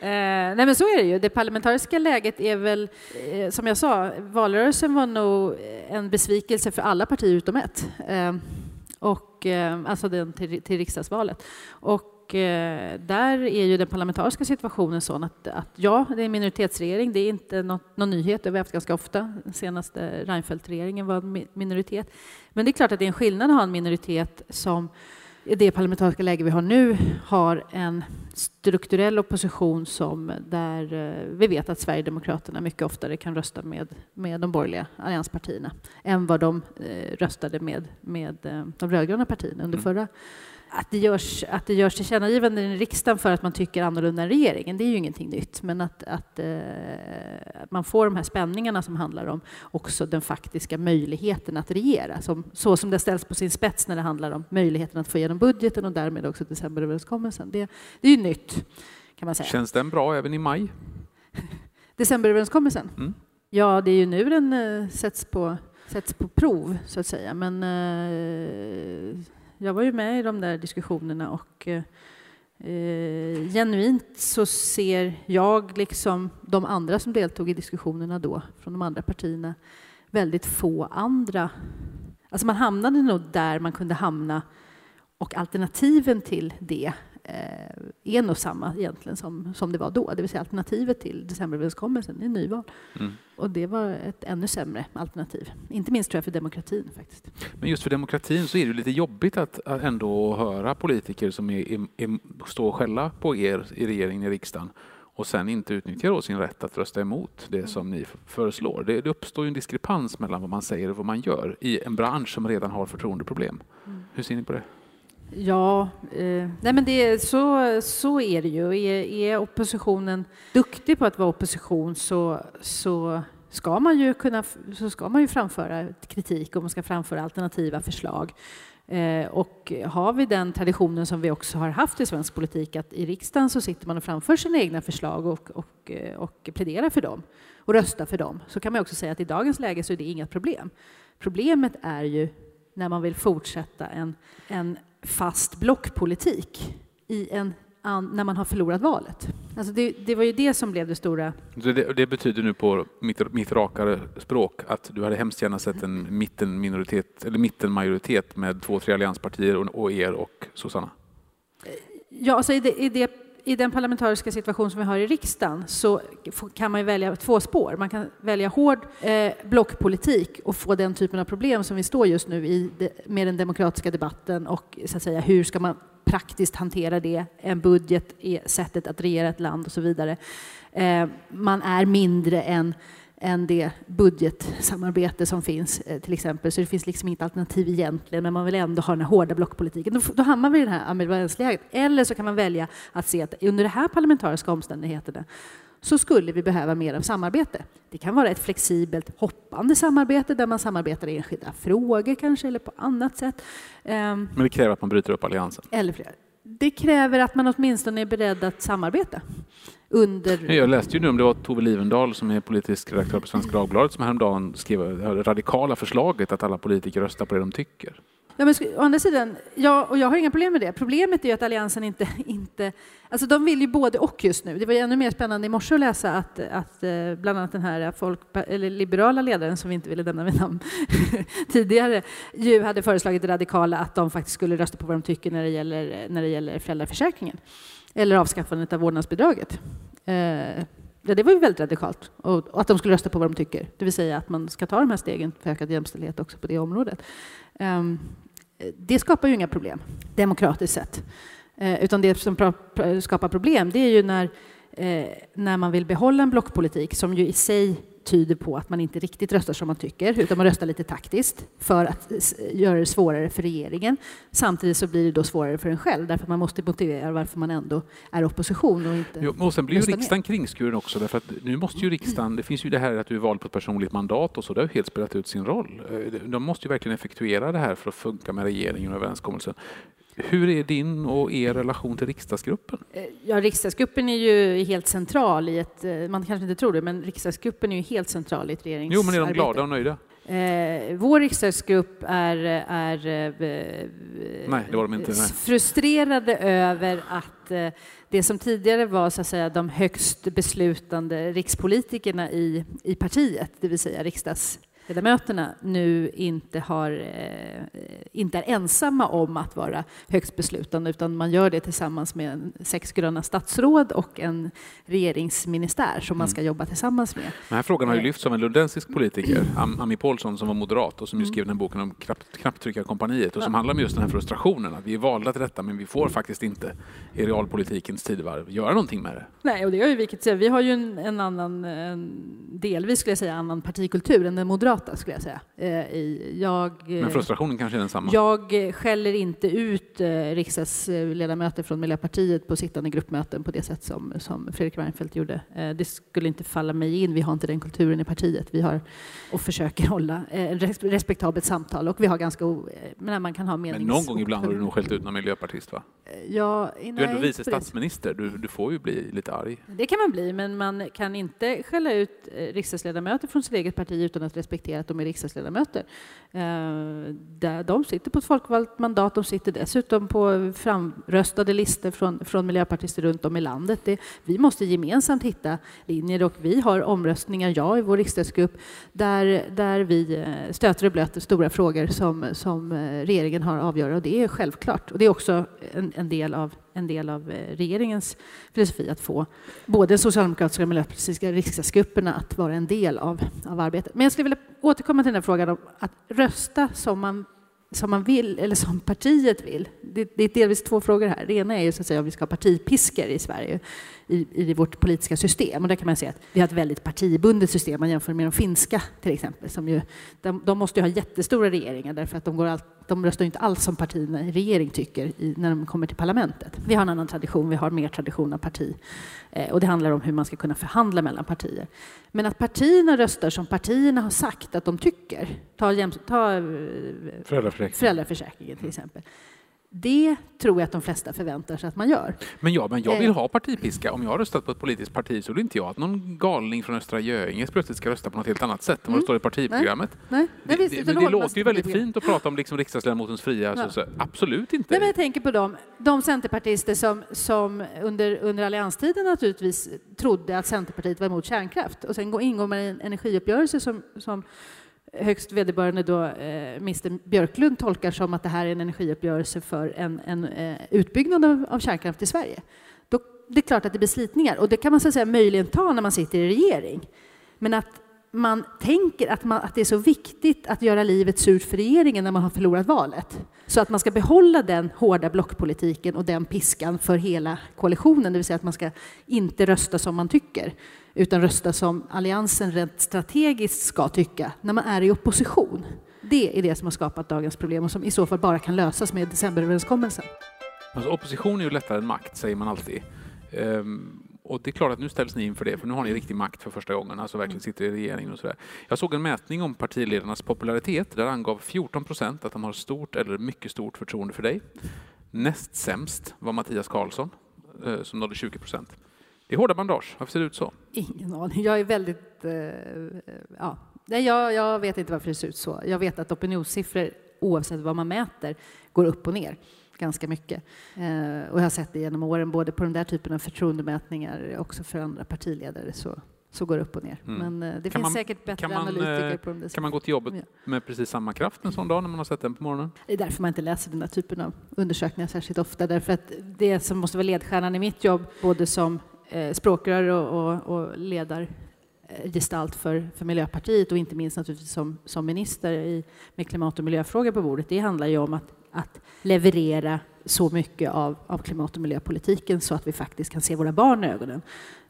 nej, men så är det ju. Det parlamentariska läget är väl, eh, som jag sa, valrörelsen var nog en besvikelse för alla partier utom ett. Eh, och, alltså den till, till riksdagsvalet. Och Eh, där är ju den parlamentariska situationen sån att, att ja, det är en minoritetsregering. Det är inte något, någon nyhet, det har vi haft ganska ofta. Den senaste Reinfeldt-regeringen var en minoritet. Men det är klart att det är en skillnad att ha en minoritet som i det parlamentariska läge vi har nu har en strukturell opposition som där eh, vi vet att Sverigedemokraterna mycket oftare kan rösta med, med de borgerliga allianspartierna än vad de eh, röstade med, med de rödgröna partierna under mm. förra att det, görs, att det görs tillkännagivanden i riksdagen för att man tycker annorlunda än regeringen, det är ju ingenting nytt. Men att, att, eh, att man får de här spänningarna som handlar om också den faktiska möjligheten att regera, som, så som det ställs på sin spets när det handlar om möjligheten att få igenom budgeten och därmed också decemberöverenskommelsen. Det, det är ju nytt, kan man säga. Känns den bra även i maj? Decemberöverenskommelsen? Mm. Ja, det är ju nu den uh, sätts, på, sätts på prov, så att säga. Men uh, jag var ju med i de där diskussionerna och eh, eh, genuint så ser jag, liksom de andra som deltog i diskussionerna då, från de andra partierna, väldigt få andra... Alltså man hamnade nog där man kunde hamna och alternativen till det eh, är nog samma egentligen som, som det var då, det vill säga alternativet till decemberöverenskommelsen är nyval. Mm. Och det var ett ännu sämre alternativ, inte minst tror jag för demokratin faktiskt. Men just för demokratin så är det lite jobbigt att ändå höra politiker som är, är, är, står och skälla på er i regeringen, i riksdagen och sen inte utnyttjar sin rätt att rösta emot det som ni föreslår. Det, det, uppstår en diskrepans mellan vad man säger och vad man gör i en bransch som redan har förtroendeproblem. Mm. Hur ser ni på det? Ja, eh, nej men det, så, så är det ju. Är, är oppositionen duktig på att vara opposition så, så ska man ju kunna så ska man ju framföra kritik och man ska framföra alternativa förslag. Eh, och har vi den traditionen som vi också har haft i svensk politik att i riksdagen så sitter man och framför sina egna förslag och, och, eh, och pläderar för dem och röstar för dem så kan man också säga att i dagens läge så är det inga problem. Problemet är ju när man vill fortsätta en, en fast blockpolitik i en, när man har förlorat valet. Alltså det, det, var ju det som blev det stora. Det, det, betyder nu på mitt, mitt rakare språk att du hade hemskt gärna sett en mittenminoritet eller mittenmajoritet med två, tre allianspartier och, och er och Susanna? Ja, alltså i det, i det i den parlamentariska situation som vi har i riksdagen så kan man välja två spår. Man kan välja hård eh, blockpolitik och få den typen av problem som vi står just nu i med den demokratiska debatten och så att säga hur ska man praktiskt hantera det? En budget är sättet att regera ett land och så vidare. Eh, man är mindre än än det budgetsamarbete som finns eh, till exempel. Så det finns liksom inget alternativ egentligen, men man vill ändå ha den hårda blockpolitiken. Då, då hamnar vi i det här ambivalensläget. Eller så kan man välja att se att under de här parlamentariska omständigheterna så skulle vi behöva mer av samarbete. Det kan vara ett flexibelt hoppande samarbete där man samarbetar i enskilda frågor kanske eller på annat sätt. Ehm, men det kräver att man bryter upp alliansen? Eller flera. Det kräver att man åtminstone är beredd att samarbeta under... Jag läste ju nu om det var Tove Livendal som är politisk redaktör på Svenska Dagbladet som häromdagen skrev det radikala förslaget att alla politiker röstar på det de tycker. Ja, men å andra sidan, ja, och jag har inga problem med det. Problemet är ju att Alliansen inte, inte... Alltså de vill ju både och just nu. Det var ju ännu mer spännande i morse att läsa att, att eh, bland annat den här folk, eller liberala ledaren som vi inte ville nämna vid namn tidigare ju hade föreslagit det radikala att de faktiskt skulle rösta på vad de tycker när det gäller, när det gäller föräldraförsäkringen eller avskaffandet av vårdnadsbidraget. Eh, Ja, det var ju väldigt radikalt. Och, och, att de skulle rösta på vad de tycker. Det vill säga att man ska ta de här stegen för ökad jämställdhet också på det området. Um, det skapar ju inga problem, demokratiskt sett. Eh, utan det som skapar problem, det är ju när, eh, när man vill behålla en blockpolitik som ju i sig tyder på att man inte riktigt röstar som man tycker, utan man röstar lite taktiskt för att göra det svårare för regeringen. Samtidigt så blir det då svårare för en själv, därför att man måste motivera varför man ändå är opposition och inte jo, Och sen blir ju riksdagen kringskuren också, därför att nu måste ju riksdagen, det finns ju det här att du är vald på ett personligt mandat och så, det har ju helt spelat ut sin roll. Eh, de måste ju verkligen effektuera det här för att funka med regeringen och överenskommelsen. Hur är din och er relation till riksdagsgruppen? Eh, ja, riksdagsgruppen är ju helt central i ett, eh, man kanske inte tror det, men riksdagsgruppen är ju helt central i ett regeringsarbete. Jo, men är de glada och nöjda? Eh, vår riksdagsgrupp är, är eh, nej, inte, frustrerade över att eh, det som tidigare var så att säga, de högst beslutande rikspolitikerna i, i partiet, det vill säga riksdags ledamöterna nu inte, har, eh, inte är ensamma om att vara högst beslutande utan man gör det tillsammans med sex gröna statsråd och en regeringsministär som man mm. ska jobba tillsammans med. Den här frågan har ju eh. lyfts av en lundensisk politiker, Ami Paulsson som var moderat och som ju mm. skrev den boken om knapp, knapptryckarkompaniet och som handlar om just den här frustrationen att vi är valda till detta men vi får faktiskt inte i realpolitikens tidevarv göra någonting med det. Nej, och det har ju vilket vi har ju en, en annan, en, delvis skulle jag säga, annan partikultur än den moderata moderata skulle jag säga. Eh, jag, Men eh, frustrationen kanske är densamma? Jag skäller inte ut eh, riksdagsledamöter från Miljöpartiet på sittande gruppmöten på det sätt som, som Fredrik Reinfeldt gjorde. Det skulle inte falla mig in. Vi har inte den kulturen i partiet. Vi har och försöker hålla ett respektabelt samtal och vi har ganska men man kan ha menings... Men någon gång ibland har du nog skällt ut någon miljöpartist va? Ja, nej, du är ändå vice statsminister. Du, du får ju bli lite arg. Det kan man bli, men man kan inte skälla ut riksdagsledamöter från sitt eget parti utan att respektera acceptera att de är riksdagsledamöter. Eh, de sitter på ett folkvalt mandat, de sitter dessutom på framröstade listor från, från miljöpartister runt om i landet. Det, vi måste gemensamt hitta linjer och vi har omröstningar, ja, i vår riksdagsgrupp, där, där vi eh, stöter och blöter stora frågor som, som eh, regeringen har att avgöra och det är självklart. Och det är också en, en del av en del av eh, regeringens filosofi att få både socialdemokratiska och miljöpartistiska riksdagsgrupperna att vara en del av, av arbetet. Men jag skulle vilja återkomma till den här frågan om att rösta som man, som man vill eller som partiet vill. Det, det är delvis två frågor här. Det ena är ju så att säga om vi ska ha partipiskor i Sverige i, i vårt politiska system. Och där kan man säga att vi har ett väldigt partibundet system. Man jämför med de finska till exempel. Som ju, de, de måste ju ha jättestora regeringar därför att de, går alltid de röstar inte alls som partierna i regering tycker i, när de kommer till parlamentet. Vi har en annan tradition, vi har mer tradition av parti. Eh, och det handlar om hur man ska kunna förhandla mellan partier. Men att partierna röstar som partierna har sagt att de tycker, ta, ta eh, föräldraförsäkringen. föräldraförsäkringen till exempel. Det tror jag att de flesta förväntar sig att man gör. Men, ja, men jag vill eh. ha partipiska. Om jag har röstat på ett politiskt parti så vill inte jag att någon galning från Östra Göinge plötsligt ska rösta på något helt annat sätt än vad det mm. står i partiprogrammet. Nej. Nej. Det, det, det, det låter ju väldigt fint att prata om liksom riksdagsledamotens fria... Ja. Så, så, absolut inte. Nej, men jag tänker på dem, de centerpartister som, som under, under allianstiden naturligtvis trodde att Centerpartiet var emot kärnkraft och sen ingår man i en energiuppgörelse som, som högst vederbörande då, eh, Mr Björklund tolkar som att det här är en energiuppgörelse för en, en eh, utbyggnad av, av kärnkraft i Sverige. Då, det är klart att det blir slitningar och det kan man så att säga möjligen ta när man sitter i regering. Men att man tänker att, man, att det är så viktigt att göra livet surt för regeringen när man har förlorat valet. Så att man ska behålla den hårda blockpolitiken och den piskan för hela koalitionen, det vill säga att man ska inte rösta som man tycker utan rösta som alliansen rent strategiskt ska tycka när man är i opposition. Det är det som har skapat dagens problem och som i så fall bara kan lösas med decemberöverenskommelsen. Alltså, opposition är ju lättare än makt, säger man alltid. Um, och det är klart att nu ställs ni inför det, för nu har ni riktig makt för första gången, alltså verkligen sitter i regeringen och sådär. Jag såg en mätning om partiledarnas popularitet. Där angav 14 procent att de har stort eller mycket stort förtroende för dig. Näst sämst var Mattias Karlsson, eh, som nådde 20 procent. Det är hårda bandage. Varför ser det ut så? Ingen aning. Jag är väldigt... Eh, ja. Nej, jag, jag vet inte varför det ser ut så. Jag vet att opinionssiffror, oavsett vad man mäter, går upp och ner ganska mycket. Eh, och jag har sett det genom åren, både på den där typen av förtroendemätningar, också för andra partiledare, så, så går det upp och ner. Mm. Men eh, det kan finns man, säkert bättre man, analytiker på de Kan man gå till jobbet med precis samma kraft en sån dag när man har sett den på morgonen? Det är därför man inte läser den där typen av undersökningar särskilt ofta, därför att det som måste vara ledstjärnan i mitt jobb, både som eh, språkrör och, och, och ledargestalt eh, för, för Miljöpartiet och inte minst naturligtvis som, som minister i, med klimat och miljöfrågor på bordet. Det handlar ju om att, att leverera så mycket av, av klimat och miljöpolitiken så att vi faktiskt kan se våra barn i ögonen.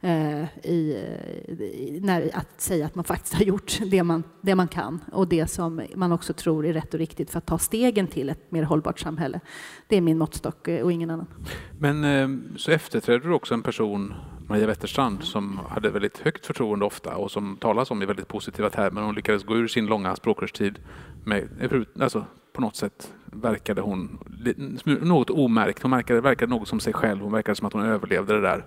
Eh, i, i, när, att säga att man faktiskt har gjort det man, det man kan och det som man också tror är rätt och riktigt för att ta stegen till ett mer hållbart samhälle. Det är min måttstock eh, och ingen annan. Men eh, så efterträder du också en person, Maria Wetterstrand, som hade väldigt högt förtroende ofta och som talas om i väldigt positiva termer. Hon lyckades gå ur sin långa språkrörstid med, eh, alltså, på något sätt verkade hon något omärkt. Hon verkade, verkade något som sig själv. Hon verkade som att hon överlevde det där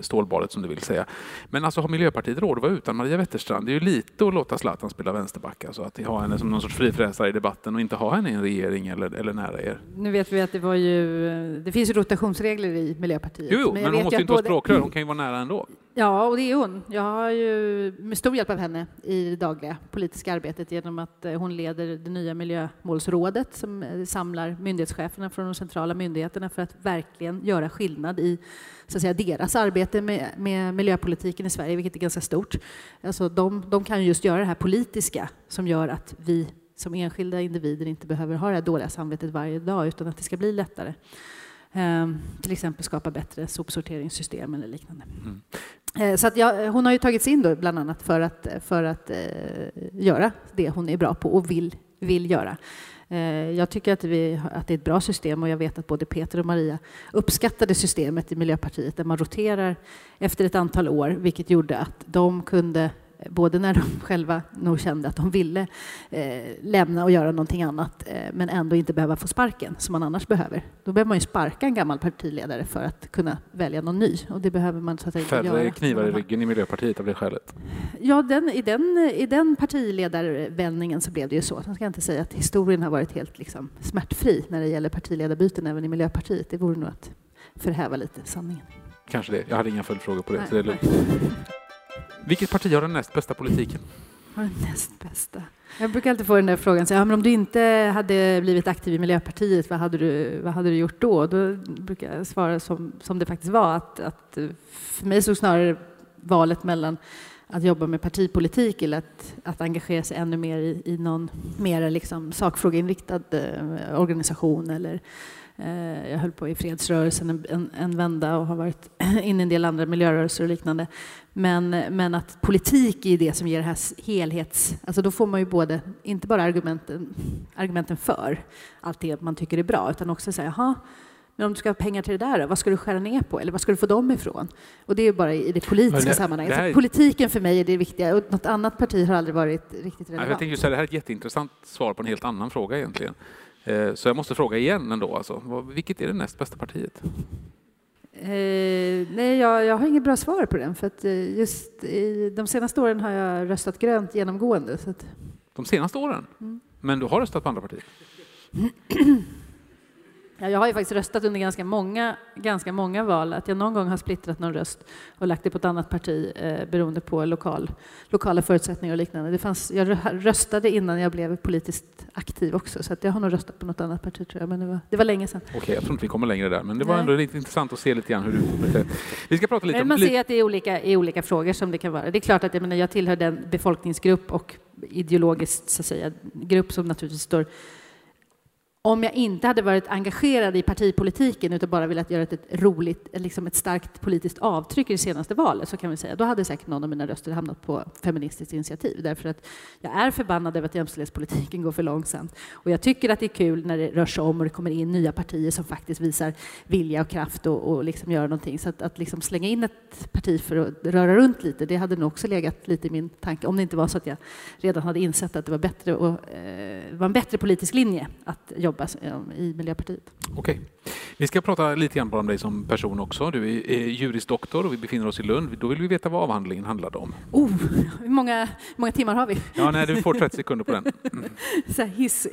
stålbadet som du vill säga. Men alltså har Miljöpartiet råd att vara utan Maria Wetterstrand? Det är ju lite att låta Zlatan spela vänsterback. Alltså att ha henne som någon sorts frifräsare i debatten och inte ha henne i en regering eller, eller nära er. Nu vet vi att det var ju, det finns ju rotationsregler i Miljöpartiet. Jo, jo men, men hon måste ju inte vara språkrör, hon kan ju vara nära ändå. Ja, och det är hon. Jag har ju med stor hjälp av henne i det dagliga politiska arbetet genom att eh, hon leder det nya miljömålsrådet som eh, samlar myndighetscheferna från de centrala myndigheterna för att verkligen göra skillnad i så att säga, deras arbete med, med miljöpolitiken i Sverige, vilket är ganska stort. Alltså, de, de kan just göra det här politiska som gör att vi som enskilda individer inte behöver ha det här dåliga samvetet varje dag utan att det ska bli lättare. Um, till exempel skapa bättre sopsorteringssystem eller liknande. Mm. Uh, så att jag, hon har ju tagits in då bland annat för att, för att uh, göra det hon är bra på och vill, vill göra. Uh, jag tycker att, vi, att det är ett bra system och jag vet att både Peter och Maria uppskattade systemet i Miljöpartiet där man roterar efter ett antal år, vilket gjorde att de kunde både när de själva nog kände att de ville eh, lämna och göra någonting annat, eh, men ändå inte behöva få sparken som man annars behöver. Då behöver man ju sparka en gammal partiledare för att kunna välja någon ny och det behöver man så att säga Färre göra. knivar i ryggen i Miljöpartiet av det skälet? Ja, den, i, den, i den partiledarvändningen så blev det ju så. Sen ska jag inte säga att historien har varit helt liksom, smärtfri när det gäller partiledarbyten även i Miljöpartiet. Det vore nog att förhäva lite sanningen. Kanske det. Jag hade inga följdfrågor på det. Nej, så det är lugnt. Vilket parti har den näst bästa politiken? Har den näst bästa? Jag brukar alltid få den där frågan, så, ja, men om du inte hade blivit aktiv i Miljöpartiet, vad hade du, vad hade du gjort då? Då brukar jag svara som, som det faktiskt var, att, att för mig stod snarare valet mellan att jobba med partipolitik eller att, att engagera sig ännu mer i, i någon mer liksom sakfrågeinriktad eh, organisation eller jag höll på i fredsrörelsen en, en, en vända och har varit inne i en del andra miljörörelser och liknande. Men, men att politik är det som ger det här helhets... Alltså då får man ju både, inte bara argumenten, argumenten för allt det man tycker är bra, utan också säga, jaha, men om du ska ha pengar till det där, vad ska du skära ner på? Eller vad ska du få dem ifrån? Och det är bara i det politiska det, sammanhanget. det här... Politiken för mig är det viktiga och något annat parti har aldrig varit riktigt relevant. Jag tänker här, det här är ett jätteintressant svar på en helt annan fråga egentligen. Eh, så jag måste fråga igen ändå, alltså. vilket är det näst bästa partiet? Eh, nej, jag, jag, har inget bra svar på den, för att eh, just i de senaste åren har jag röstat grönt genomgående. Så att... De senaste åren? Mm. Men du har röstat på andra partier? Ja, jag har ju faktiskt röstat under ganska många, ganska många val. Att jag någon gång har splittrat någon röst och lagt det på ett annat parti eh, beroende på lokal, lokala förutsättningar och liknande. Det fanns, jag röstade innan jag blev politiskt aktiv också, så att jag har nog röstat på något annat parti tror jag, men det var, det var länge sedan. Okej, okay, jag tror inte vi kommer längre där, men det var Nej. ändå lite intressant att se lite grann hur du... Vi ska prata lite om... Man ser att det är olika, i olika frågor som det kan vara. Det är klart att jag, menar, jag tillhör den befolkningsgrupp och ideologiskt så att säga, grupp som naturligtvis står om jag inte hade varit engagerad i partipolitiken utan bara velat göra ett roligt, liksom ett starkt politiskt avtryck i det senaste valet så kan vi säga, då hade säkert någon av mina röster hamnat på Feministiskt initiativ. Därför att jag är förbannad över att jämställdhetspolitiken går för långsamt. Och jag tycker att det är kul när det rör sig om och det kommer in nya partier som faktiskt visar vilja och kraft och, och liksom göra någonting. Så att, att liksom slänga in ett parti för att röra runt lite, det hade nog också legat lite i min tanke. Om det inte var så att jag redan hade insett att det var, bättre och, eh, var en bättre politisk linje att jobba jobba i Miljöpartiet. Okej. Okay. Vi ska prata lite grann om dig som person också. Du är jurisdoktor och vi befinner oss i Lund. Då vill vi veta vad avhandlingen handlade om. Oh, hur många, många timmar har vi? Ja, nej, du får 30 sekunder på den. Mm. Så hiss.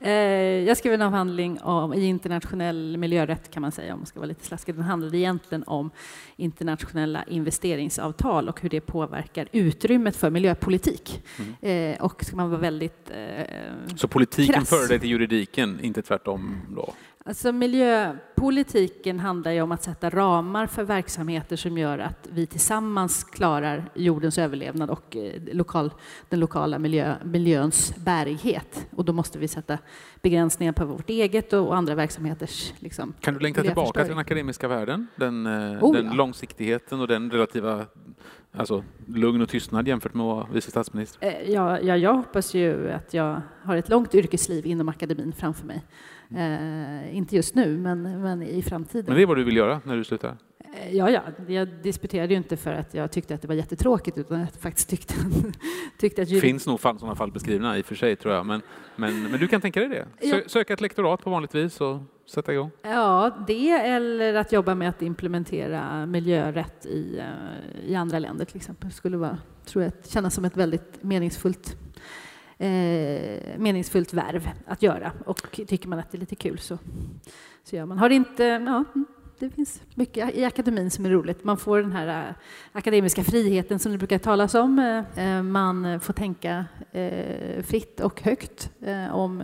Eh, jag skrev en avhandling om, i internationell miljörätt kan man säga, om man ska vara lite slaskig. Den handlade egentligen om internationella investeringsavtal och hur det påverkar utrymmet för miljöpolitik. Mm. Eh, och ska man vara väldigt eh, Så politiken före dig till juridiken, inte tvärtom då? Alltså miljöpolitiken handlar ju om att sätta ramar för verksamheter som gör att vi tillsammans klarar jordens överlevnad och eh, lokal, den lokala miljö, miljöns bärighet. Och då måste vi sätta begränsningar på vårt eget och andra verksamheters liksom, Kan du längta tillbaka till den akademiska världen? Den, eh, oh, den ja. långsiktigheten och den relativa alltså, lugn och tystnad jämfört med att vara vice statsminister? Eh, ja, ja, jag hoppas ju att jag har ett långt yrkesliv inom akademin framför mig. Eh, inte just nu, men, men i framtiden. Men det är vad du vill göra när du slutar? Eh, ja, ja, jag disputerade ju inte för att jag tyckte att det var jättetråkigt utan att jag faktiskt tyckte, tyckte att... Det finns nog fall, sådana fall beskrivna i och för sig tror jag, men, men, men du kan tänka dig det? Sö, söka ett lektorat på vanligt vis och sätta igång? Ja, det eller att jobba med att implementera miljörätt i, eh, i andra länder till exempel skulle vara, tror jag, kännas som ett väldigt meningsfullt eh, meningsfullt värv att göra. Och tycker man att det är lite kul så, så gör man. Har inte, ja, mm, det finns mycket i akademin som är roligt. Man får den här äh, akademiska friheten som det brukar talas om. Äh, man får tänka fritt och högt om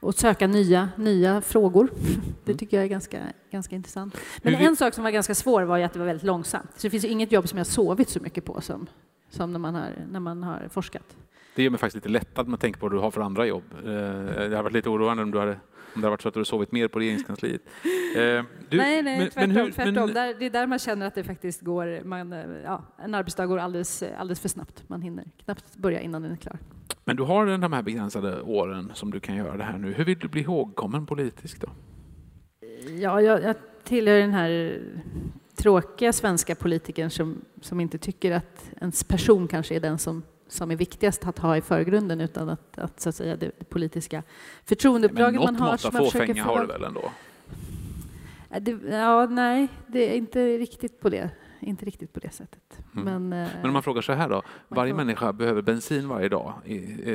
och söka nya, nya frågor. Det tycker jag är ganska, ganska intressant. Men en sak som var ganska svår var ju att det var väldigt långsamt. Så det finns inget jobb som jag sovit så mycket på som, som när, man har, när man har forskat. Det gör mig faktiskt lite lättad med tanke på vad du har för andra jobb. Eh, det hade varit lite oroande om du hade om det hade varit så att du sovit mer på regeringskansliet. Eh, du, nej, nej, men, tvärtom. Men hur, tvärtom. Men, där, det är där man känner att det faktiskt går, man, eh, ja, en arbetsdag går alldeles, alldeles för snabbt. Man hinner knappt börja innan den är klar. Men du har de här begränsade åren som du kan göra det här nu. Hur vill du bli ihågkommen politiskt då? Ja, jag, jag tillhör den här tråkiga svenska politikern som, som inte tycker att ens person kanske är den som, som är viktigast att ha i förgrunden utan att, att, så att säga, det, politiska förtroendeuppdraget man har. Men något mått av fåfänga har du väl ändå? Det, ja, nej, det är inte riktigt på det inte riktigt på det sättet. Mm. Men, Men om man frågar så här då, varje människa behöver bensin varje dag,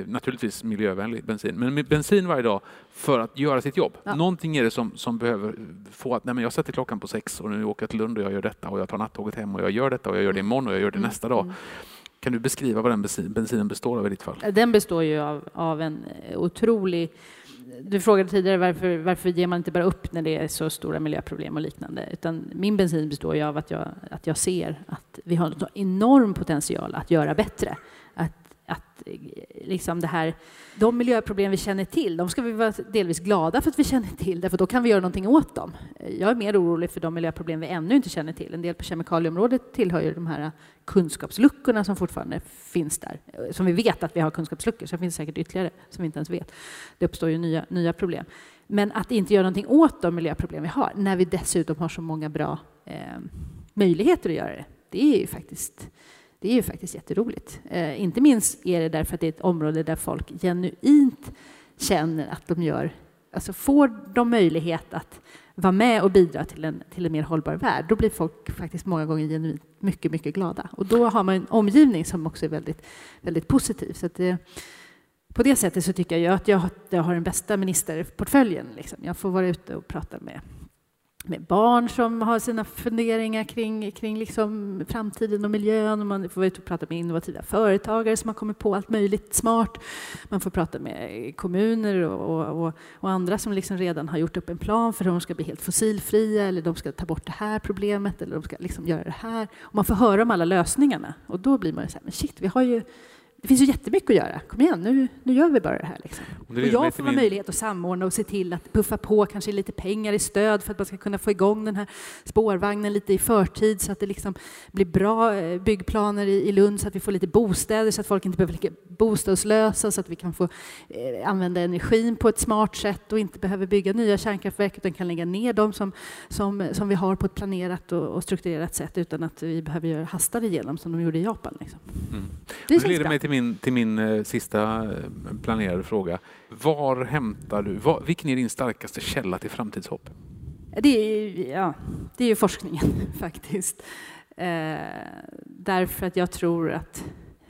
naturligtvis miljövänlig bensin, men bensin varje dag för att göra sitt jobb. Ja. Någonting är det som, som behöver få att, nej men jag sätter klockan på sex och nu åker jag till Lund och jag gör detta och jag tar nattåget hem och jag gör detta och jag gör det imorgon och jag gör det mm. nästa dag. Kan du beskriva vad den bensinen består av i ditt fall? Den består ju av, av en eh, otrolig du frågade tidigare varför, varför ger man inte bara upp när det är så stora miljöproblem och liknande. Utan min bensin består ju av att jag, att jag ser att vi har en enorm potential att göra bättre. Att eh, liksom det här, de miljöproblem vi känner till, de ska vi vara delvis glada för att vi känner till, därför då kan vi göra någonting åt dem. Eh, jag är mer orolig för de miljöproblem vi ännu inte känner till. En del på kemikalieområdet tillhör ju de här eh, kunskapsluckorna som fortfarande finns där, som vi vet att vi har kunskapsluckor, så det finns säkert ytterligare som vi inte ens vet. Det uppstår ju nya, nya problem. Men att inte göra någonting åt de miljöproblem vi har, när vi dessutom har så många bra eh, möjligheter att göra det, det är ju faktiskt det är ju faktiskt jätteroligt. Eh, inte minst är det därför att det är ett område där folk genuint känner att de gör, alltså får de möjlighet att vara med och bidra till en, till en mer hållbar värld, då blir folk faktiskt många gånger genuint mycket, mycket glada. Och då har man en omgivning som också är väldigt, väldigt positiv. Så det, eh, på det sättet så tycker jag att jag, jag har den bästa ministerportföljen. Liksom. Jag får vara ute och prata med med barn som har sina funderingar kring, kring liksom framtiden och miljön. Och man får vara ute och prata med innovativa företagare som har kommit på allt möjligt smart. Man får prata med kommuner och, och, och andra som liksom redan har gjort upp en plan för hur de ska bli helt fossilfria eller de ska ta bort det här problemet eller de ska liksom göra det här. Och man får höra om alla lösningarna och då blir man ju så här, men shit, vi har ju det finns ju jättemycket att göra. Kom igen, nu, nu gör vi bara det här. Liksom. Och, och jag får min... möjlighet att samordna och se till att puffa på kanske lite pengar i stöd för att man ska kunna få igång den här spårvagnen lite i förtid så att det liksom blir bra eh, byggplaner i, i Lund så att vi får lite bostäder så att folk inte behöver ligga bostadslösa så att vi kan få eh, använda energin på ett smart sätt och inte behöver bygga nya kärnkraftverk utan kan lägga ner dem som, som, som vi har på ett planerat och, och strukturerat sätt utan att vi behöver göra hastade igenom som de gjorde i Japan. Liksom. Mm. Det, det leder mig till min, till min eh, sista eh, planerade fråga. Var hämtar du, var, vilken är din starkaste källa till framtidshopp? Det är, ja, det är ju forskningen faktiskt. Eh, därför att jag tror att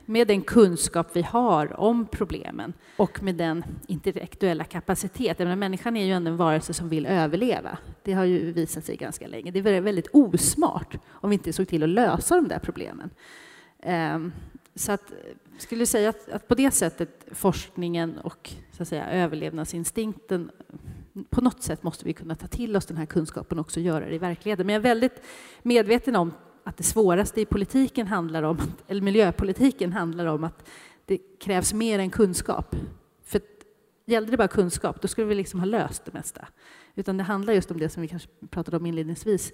med den kunskap vi har om problemen och med den intellektuella kapaciteten. Människan är ju ändå en varelse som vill överleva. Det har ju visat sig ganska länge. Det är väldigt osmart om vi inte såg till att lösa de där problemen. Ehm, så att, eh, jag skulle säga att, att, på det sättet forskningen och så att säga, överlevnadsinstinkten på något sätt måste vi kunna ta till oss den här kunskapen och också göra det i verkligheten. Men jag är väldigt medveten om att det svåraste i politiken handlar om, eller miljöpolitiken handlar om att det krävs mer än kunskap. För gällde det bara kunskap, då skulle vi liksom ha löst det mesta. Utan det handlar just om det som vi kanske pratade om inledningsvis,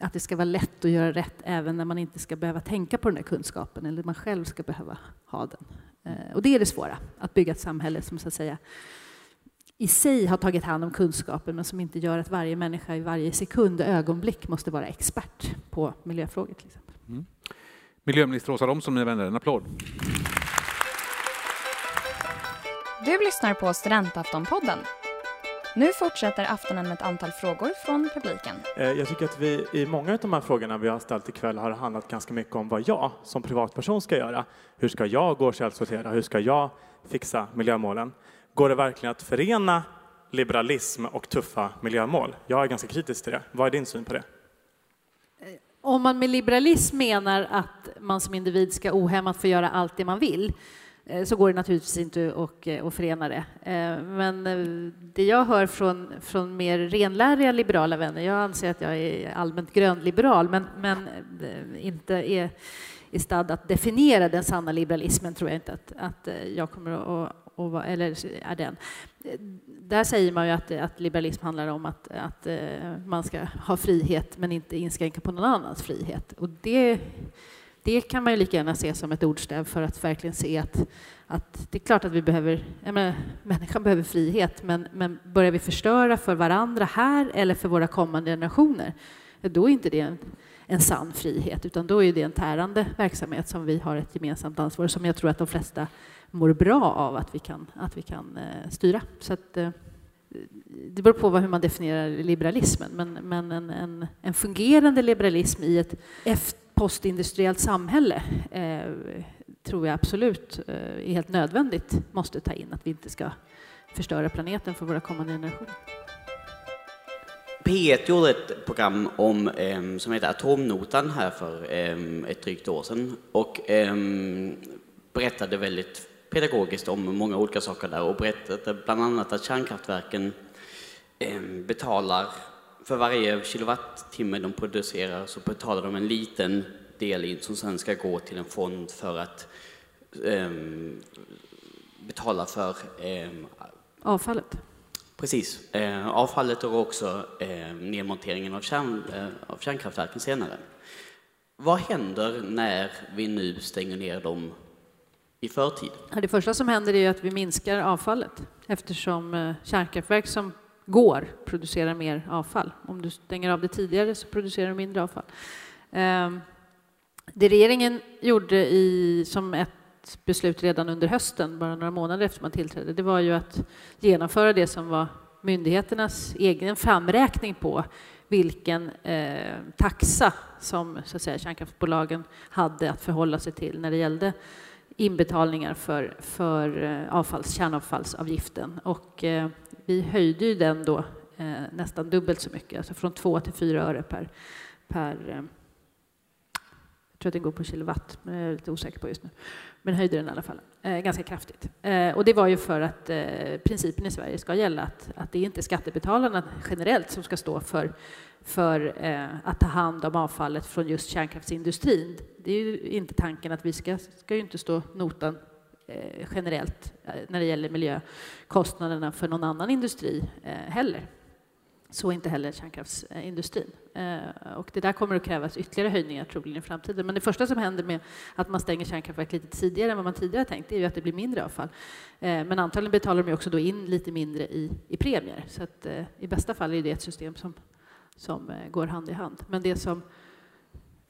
att det ska vara lätt att göra rätt även när man inte ska behöva tänka på den där kunskapen eller man själv ska behöva ha den. Eh, och det är det svåra, att bygga ett samhälle som så att säga i sig har tagit hand om kunskapen men som inte gör att varje människa i varje sekund och ögonblick måste vara expert på miljöfrågor till exempel. Mm. Miljöminister Åsa Romson, mina vänner, en applåd. Du lyssnar på Studentaftonpodden nu fortsätter aftonen med ett antal frågor från publiken. Eh, jag tycker att vi i många av de här frågorna vi har ställt ikväll har handlat ganska mycket om vad jag som privatperson ska göra. Hur ska jag gå och källsortera? Hur ska jag fixa miljömålen? Går det verkligen att förena liberalism och tuffa miljömål? Jag är ganska kritisk till det. Vad är din syn på det? Om man med liberalism menar att man som individ ska ohämmat få göra allt det man vill Eh, Eh, så går det naturligtvis inte att, att eh, förena det. Eh, men det jag hör från, från mer renläriga liberala vänner, jag anser att jag är allmänt grönliberal, men, men inte är i stad att definiera den sanna liberalismen tror jag inte att, att jag kommer att, att eller är den. Där säger man ju att, att liberalism handlar om att, att man ska ha frihet men inte inskränka på någon annans frihet. Och det det kan man ju lika gärna se som ett ordstäv för att verkligen se att, att det är klart att vi behöver, menar, människan behöver frihet, men, men börjar vi förstöra för varandra här eller för våra kommande generationer, då är inte det en, en sann frihet, utan då är det en tärande verksamhet som vi har ett gemensamt ansvar som jag tror att de flesta mår bra av att vi kan, att vi kan eh, styra. Så att, eh, det beror på hur man definierar liberalismen, men, men en, en, en fungerande liberalism i ett postindustriellt samhälle eh, tror jag absolut eh, är helt nödvändigt måste ta in att vi inte ska förstöra planeten för våra kommande generationer. P1 gjorde ett program om, eh, som heter Atomnotan här för eh, ett drygt år sedan och eh, berättade väldigt pedagogiskt om många olika saker där och berättade bland annat att kärnkraftverken ehm, betalar för varje kilowattimme de producerar så betalar de en liten del in som sen ska gå till en fond för att um, betala för um, avfallet. Precis, uh, avfallet och också uh, nedmonteringen av, kärn, uh, av kärnkraftverken senare. Vad händer när vi nu stänger ner dem i förtid? Det första som händer är att vi minskar avfallet eftersom kärnkraftverk som går producerar mer avfall. Om du stänger av det tidigare så producerar du mindre avfall. Ehm, det regeringen gjorde i, som ett beslut redan under hösten, bara några månader efter man tillträdde, det var ju att genomföra det som var myndigheternas egen framräkning på vilken eh, taxa som så att säga, kärnkraftsbolagen hade att förhålla sig till när det gällde inbetalningar för, för eh, avfalls, kärnavfallsavgiften. Och, eh, vi höjde ju den då eh, nästan dubbelt så mycket, alltså från 2 till 4 öre per, per eh, tror att den går på kilowatt, men jag är lite osäker på just nu. Men höjde den i alla fall eh, ganska kraftigt. Eh, och det var ju för att eh, principen i Sverige ska gälla att, att det är inte skattebetalarna generellt som ska stå för, för eh, att ta hand om avfallet från just kärnkraftsindustrin. Det är ju inte tanken att vi ska, ska ju inte stå notan eh, generellt eh, när det gäller miljökostnaderna för någon annan industri eh, heller. Så inte heller kärnkraftsindustrin. Eh, och det där kommer att krävas ytterligare höjningar troligen i framtiden. Men det första som händer med att man stänger kärnkraftverk lite tidigare än vad man tidigare tänkt, det är ju att det blir mindre avfall. Eh, men antagligen betalar de också då in lite mindre i, i premier. Så att eh, i bästa fall är det ett system som, som går hand i hand. Men det som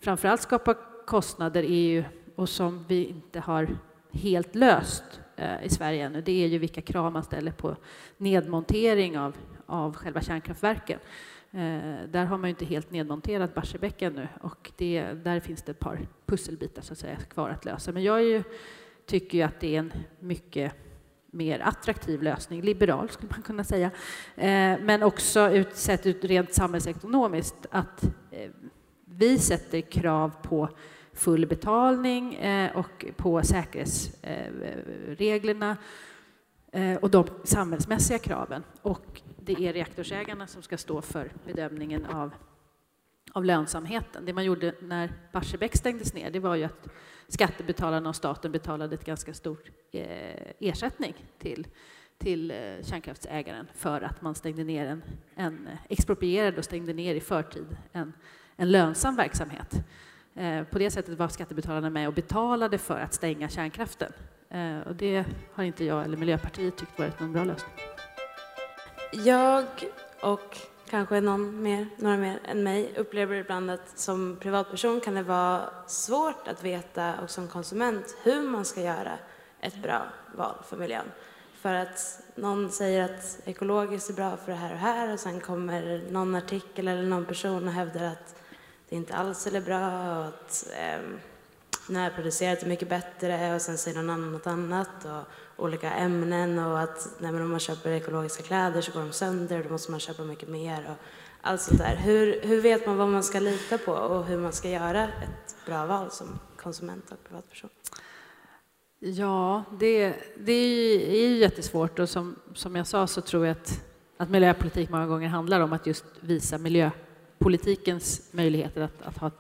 framförallt skapar kostnader är ju, och som vi inte har helt löst i Sverige ännu, det är ju vilka krav man ställer på nedmontering av av själva kärnkraftverken. Eh, där har man ju inte helt nedmonterat Barsebäck ännu och det, där finns det ett par pusselbitar så att säga, kvar att lösa. Men jag ju, tycker ju att det är en mycket mer attraktiv lösning, liberal skulle man kunna säga, eh, men också ut, sett ut rent samhällsekonomiskt att eh, vi sätter krav på full betalning eh, och på säkerhetsreglerna eh, eh, och de samhällsmässiga kraven. Och det är reaktorsägarna som ska stå för bedömningen av, av lönsamheten. Det man gjorde när Barsebäck stängdes ner det var ju att skattebetalarna och staten betalade ett ganska stort eh, ersättning till, till eh, kärnkraftsägaren för att man stängde ner en, en exproprierade och stängde ner i förtid en, en lönsam verksamhet. Eh, på det sättet var skattebetalarna med och betalade för att stänga kärnkraften. Eh, och det har inte jag eller Miljöpartiet tyckt varit någon bra lösning. Jag och kanske någon mer, några mer än mig upplever ibland att som privatperson kan det vara svårt att veta och som konsument hur man ska göra ett bra val för miljön. För att någon säger att ekologiskt är bra för det här och här och sen kommer någon artikel eller någon person och hävdar att det inte alls är bra och att eh, närproducerat är mycket bättre och sen säger någon annan något annat. Och, olika ämnen och att nej, om man köper ekologiska kläder så går de sönder och då måste man köpa mycket mer och allt sånt där. Hur, hur vet man vad man ska lita på och hur man ska göra ett bra val som konsument och privatperson? Ja, det, det är ju jättesvårt och som, som jag sa så tror jag att, att miljöpolitik många gånger handlar om att just visa miljöpolitikens möjligheter att, att ha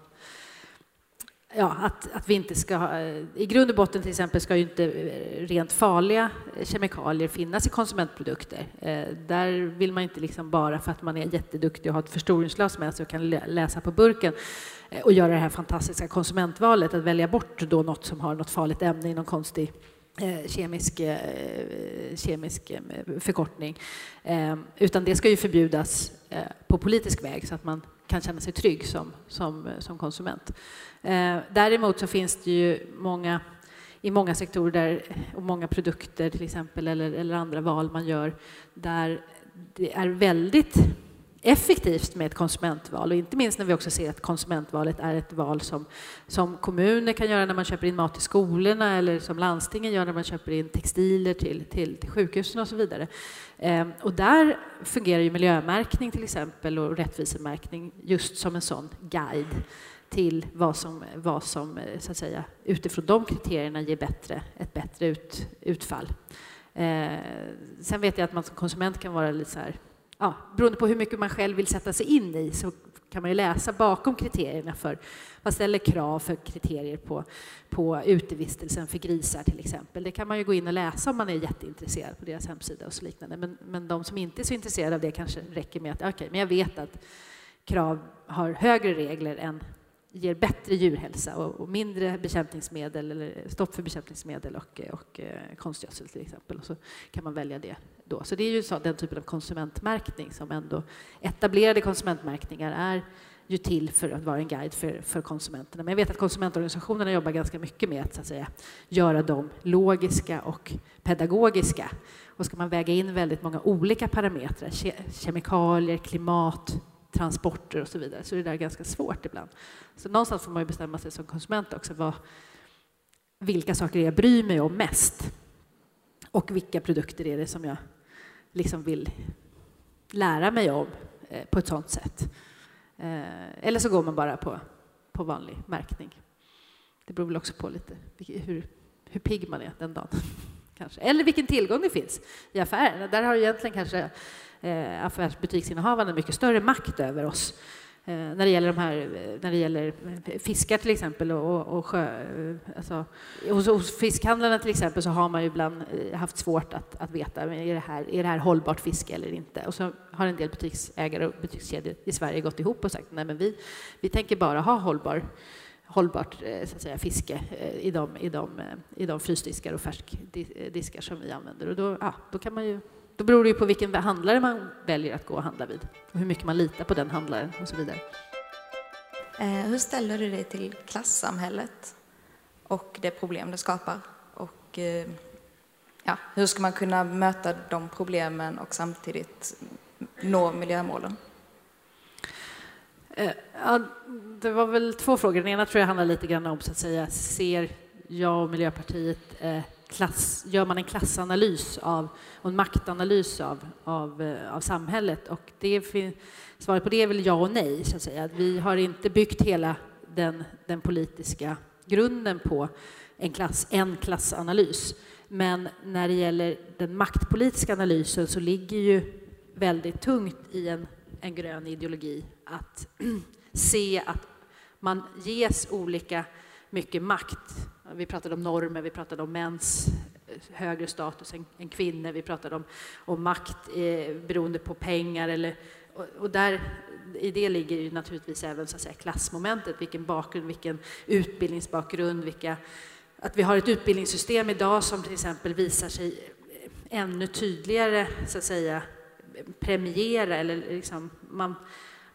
ja, att, att vi inte ska... I grund och botten till exempel ska ju inte eh, rent farliga eh, kemikalier finnas i konsumentprodukter. Eh, där vill man inte liksom bara för att man är jätteduktig och har ett förstoringsglas med sig och kan läsa på burken och göra det här fantastiska konsumentvalet, att välja bort då något som har något farligt ämne i någon konstig kemisk, kemisk förkortning. Ehm, utan det ska ju förbjudas på politisk väg så att man kan känna sig trygg som, som, som konsument. Eh, däremot så finns det ju många i många sektorer där, och många produkter till exempel eller, eller andra val man gör där det är väldigt effektivt med ett konsumentval och inte minst när vi också ser att konsumentvalet är ett val som, som kommuner kan göra när man köper in mat till skolorna eller som landstingen gör när man köper in textiler till, till, till sjukhusen och så vidare. Eh, och där fungerar ju miljömärkning till exempel och rättvisemärkning just som en sån guide till vad som, vad som eh, så att säga, utifrån de kriterierna ger bättre, ett bättre ut, utfall. Eh, sen vet jag att man som konsument kan vara lite så här ja, beroende på hur mycket man själv vill sätta sig in i så kan man ju läsa bakom kriterierna för vad ställer krav för kriterier på, på utevistelsen för grisar till exempel. Det kan man ju gå in och läsa om man är jätteintresserad på deras hemsida och så liknande. Men, men de som inte är så intresserade av det kanske räcker med att okej, okay, men jag vet att krav har högre regler än ger bättre djurhälsa och, och, mindre bekämpningsmedel eller stopp för bekämpningsmedel och, och eh, konstgödsel till exempel. Och så kan man välja det då. Så det är ju så, den typen av konsumentmärkning som ändå etablerade konsumentmärkningar är ju till för att vara en guide för, för konsumenterna. Men jag vet att konsumentorganisationerna jobbar ganska mycket med att, så att säga, göra dem logiska och pedagogiska. Och ska man väga in väldigt många olika parametrar, ke kemikalier, klimat, transporter och så vidare, så är det där ganska svårt ibland. Så någonstans får man ju bestämma sig som konsument också vad, vilka saker jag bryr mig om mest och vilka produkter är det som jag liksom vill lära mig om eh, på ett sådant sätt. Eh, eller så går man bara på, på vanlig märkning. Det beror väl också på lite hur, hur pigg man är den dagen. Kanske. Eller vilken tillgång det finns i affären. Där har egentligen kanske eh, affärsbutiksinnehavarna mycket större makt över oss Eh, när det gäller de här, eh, när det gäller eh, fiskar till exempel och, och sjö, eh, alltså, hos, hos, fiskhandlarna till exempel så har man ju ibland haft svårt att, att veta är det, här, är det här hållbart fiske eller inte. Och så har en del butiksägare och butikskedjor i Sverige gått ihop och sagt nej men vi, vi tänker bara ha hållbar hållbart eh, så att säga, fiske eh, i de, i, de, eh, i de frysdiskar och färskdiskar som vi använder. Och då, ja, då kan man ju då beror det ju på vilken handlare man väljer att gå och handla vid och hur mycket man litar på den handlaren och så vidare. Hur ställer du dig till klassamhället och det problem det skapar? Och ja, hur ska man kunna möta de problemen och samtidigt nå miljömålen? Eh, ja, det var väl två frågor. Den ena tror jag handlar lite grann om så att säga, ser jag och Miljöpartiet eh, klass, gör man en klassanalys av, och en maktanalys av, av, eh, av samhället. Och det, svaret på det är väl ja och nej. Så att säga. Vi har inte byggt hela den, den politiska grunden på en, klass, en klassanalys. Men när det gäller den maktpolitiska analysen så ligger ju väldigt tungt i en, en grön ideologi att se att man ges olika mycket makt. Vi pratade om normer, vi pratade om mäns eh, högre status än, än kvinnor, vi pratade om, om makt eh, beroende på pengar. Eller, och, och, där, I det ligger ju naturligtvis även så att säga, klassmomentet, vilken bakgrund, vilken utbildningsbakgrund, vilka, att vi har ett utbildningssystem idag som till exempel visar sig eh, ännu tydligare så att säga, premiera eller liksom, man,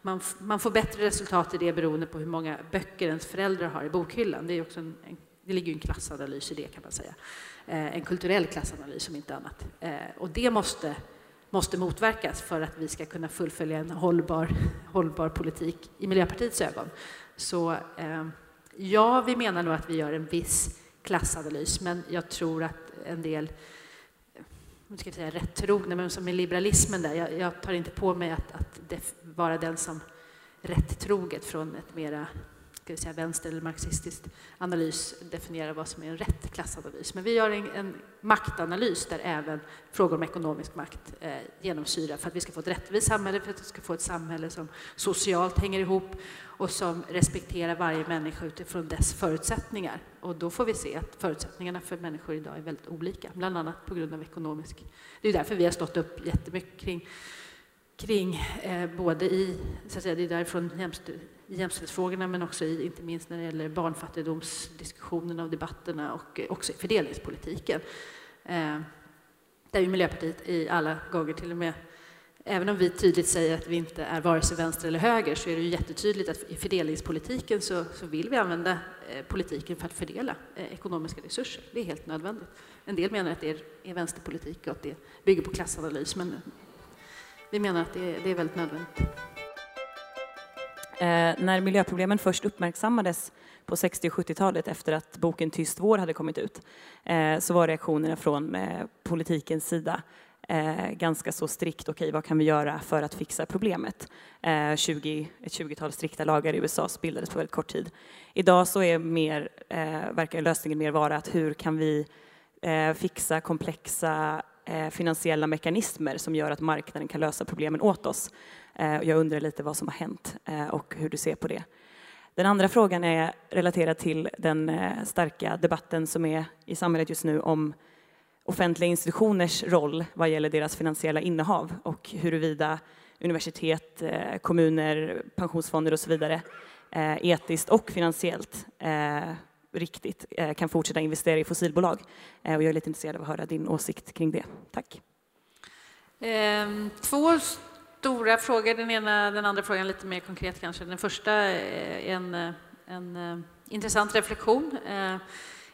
man, man får bättre resultat i det beroende på hur många böcker ens föräldrar har i bokhyllan. Det, är också en, en, det ligger en klassanalys i det kan man säga. Eh, en kulturell klassanalys om inte annat. Eh, och det måste, måste motverkas för att vi ska kunna fullfölja en hållbar, hållbar politik i Miljöpartiets ögon. Så eh, ja, vi menar nog att vi gör en viss klassanalys, men jag tror att en del jag ska säga rätt trogna, men som är liberalismen där, jag, jag tar inte på mig att, att vara den som rätt troget från ett mera ska vi säga, vänster eller marxistisk analys definierar vad som är en rätt klassanalys. Men vi gör en, en maktanalys där även frågor om ekonomisk makt eh, genomsyrar för att vi ska få ett rättvist samhälle, för att vi ska få ett samhälle som socialt hänger ihop och som respekterar varje människa utifrån dess förutsättningar. Och då får vi se att förutsättningarna för människor idag är väldigt olika, bland annat på grund av ekonomisk... Det är därför vi har stått upp jättemycket kring kring eh, både i, så att säga, det är därifrån i jämställdhetsfrågorna men också i, inte minst när det gäller barnfattigdomsdiskussionerna och debatterna och eh, också i fördelningspolitiken. Eh, där ju Miljöpartiet i alla gånger till och med även om vi tydligt säger att vi inte är vare sig vänster eller höger så är det ju jättetydligt att i fördelningspolitiken så, så vill vi använda eh, politiken för att fördela eh, ekonomiska resurser. Det är helt nödvändigt. En del menar att det är, är vänsterpolitik och att det bygger på klassanalys men vi menar att det det är väldigt nödvändigt. Eh, när miljöproblemen först uppmärksammades på 60 och 70-talet efter att boken Tyst vår hade kommit ut eh, så var reaktionerna från eh, politikens sida eh, ganska så strikt, okej okay, vad kan vi göra för att fixa problemet? Eh, 20, ett 20-tal strikta lagar i USA bildades på väldigt kort tid. Idag så är mer, eh, verkar lösningen mer vara att hur kan vi eh, fixa komplexa finansiella mekanismer som gör att marknaden kan lösa problemen åt oss. Eh, jag undrar lite vad som har hänt eh, och hur du ser på det. Den andra frågan är relaterad till den eh, starka debatten som är i samhället just nu om offentliga institutioners roll vad gäller deras finansiella innehav och huruvida universitet, eh, kommuner, pensionsfonder och så vidare eh, etiskt och finansiellt eh, riktigt kan fortsätta investera i fossilbolag. Och jag är lite intresserad av att höra din åsikt kring det. Tack. Ehm, två stora frågor. Den ena, den andra frågan lite mer konkret kanske. Den första är en, en eh, intressant reflektion. Eh,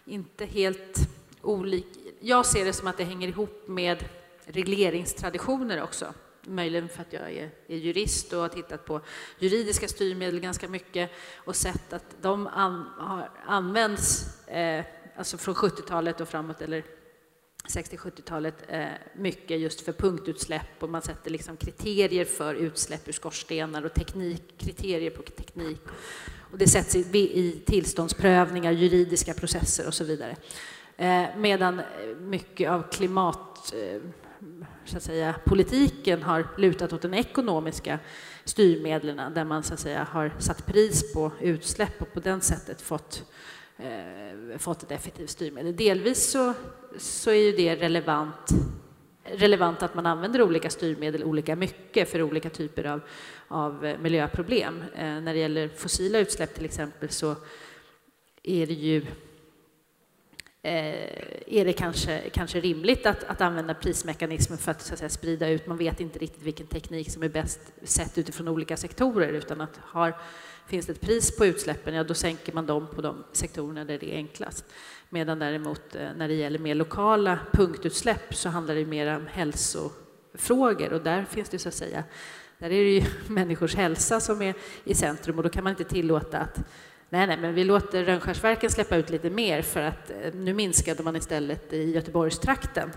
inte helt olik. Jag ser det som att det hänger ihop med regleringstraditioner också. Möjligen för att jag är, är jurist och har tittat på juridiska styrmedel ganska mycket och sett att de an, har använts eh, alltså från 70-talet och framåt, eller 60-70-talet eh, mycket just för punktutsläpp och man sätter liksom kriterier för utsläpp ur skorstenar och teknik, kriterier på teknik. Och det sätts i, i tillståndsprövningar, juridiska processer och så vidare. Eh, medan mycket av klimat eh, så att säga, politiken har lutat åt de ekonomiska styrmedlen där man så att säga, har satt pris på utsläpp och på det sättet fått eh, Eh, fått ett effektivt styrmedel. Delvis så, så är ju det relevant, relevant att man använder olika styrmedel olika mycket för olika typer av, av miljöproblem. Eh, när det gäller fossila utsläpp till exempel så är det ju eh, är det kanske, kanske rimligt att, att använda prismekanismen för att, så att säga, sprida ut. Man vet inte riktigt vilken teknik som är bäst sett utifrån olika sektorer utan att har Finns det ett pris på utsläppen, ja då sänker man dem på de sektorerna där det är enklast. Medan däremot eh, när det gäller mer lokala punktutsläpp så handlar det mer om hälsofrågor och där finns det så att säga, där är det ju människors hälsa som är i centrum och då kan man inte tillåta att Nej, nej, men vi låter Rönnskärsverken släppa ut lite mer för att eh, nu minskade man istället i Göteborgstrakten.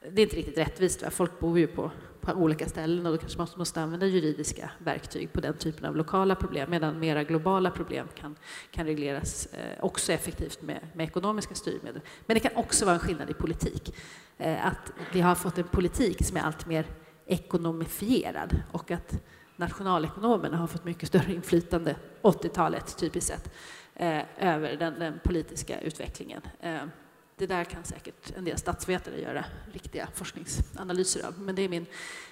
Det är inte riktigt rättvist. Va? Folk bor ju på på olika ställen och då kanske man måste använda juridiska verktyg på den typen av lokala problem medan mera globala problem kan, kan regleras eh, också effektivt med, med ekonomiska styrmedel. Men det kan också vara en skillnad i politik. Eh, att vi har fått en politik som är allt mer ekonomifierad och att nationalekonomerna har fått mycket större inflytande, 80-talet typiskt sett, eh, över den, den politiska utvecklingen. Eh, det där kan säkert en del statsvetare göra riktiga forskningsanalyser av. Men det är min,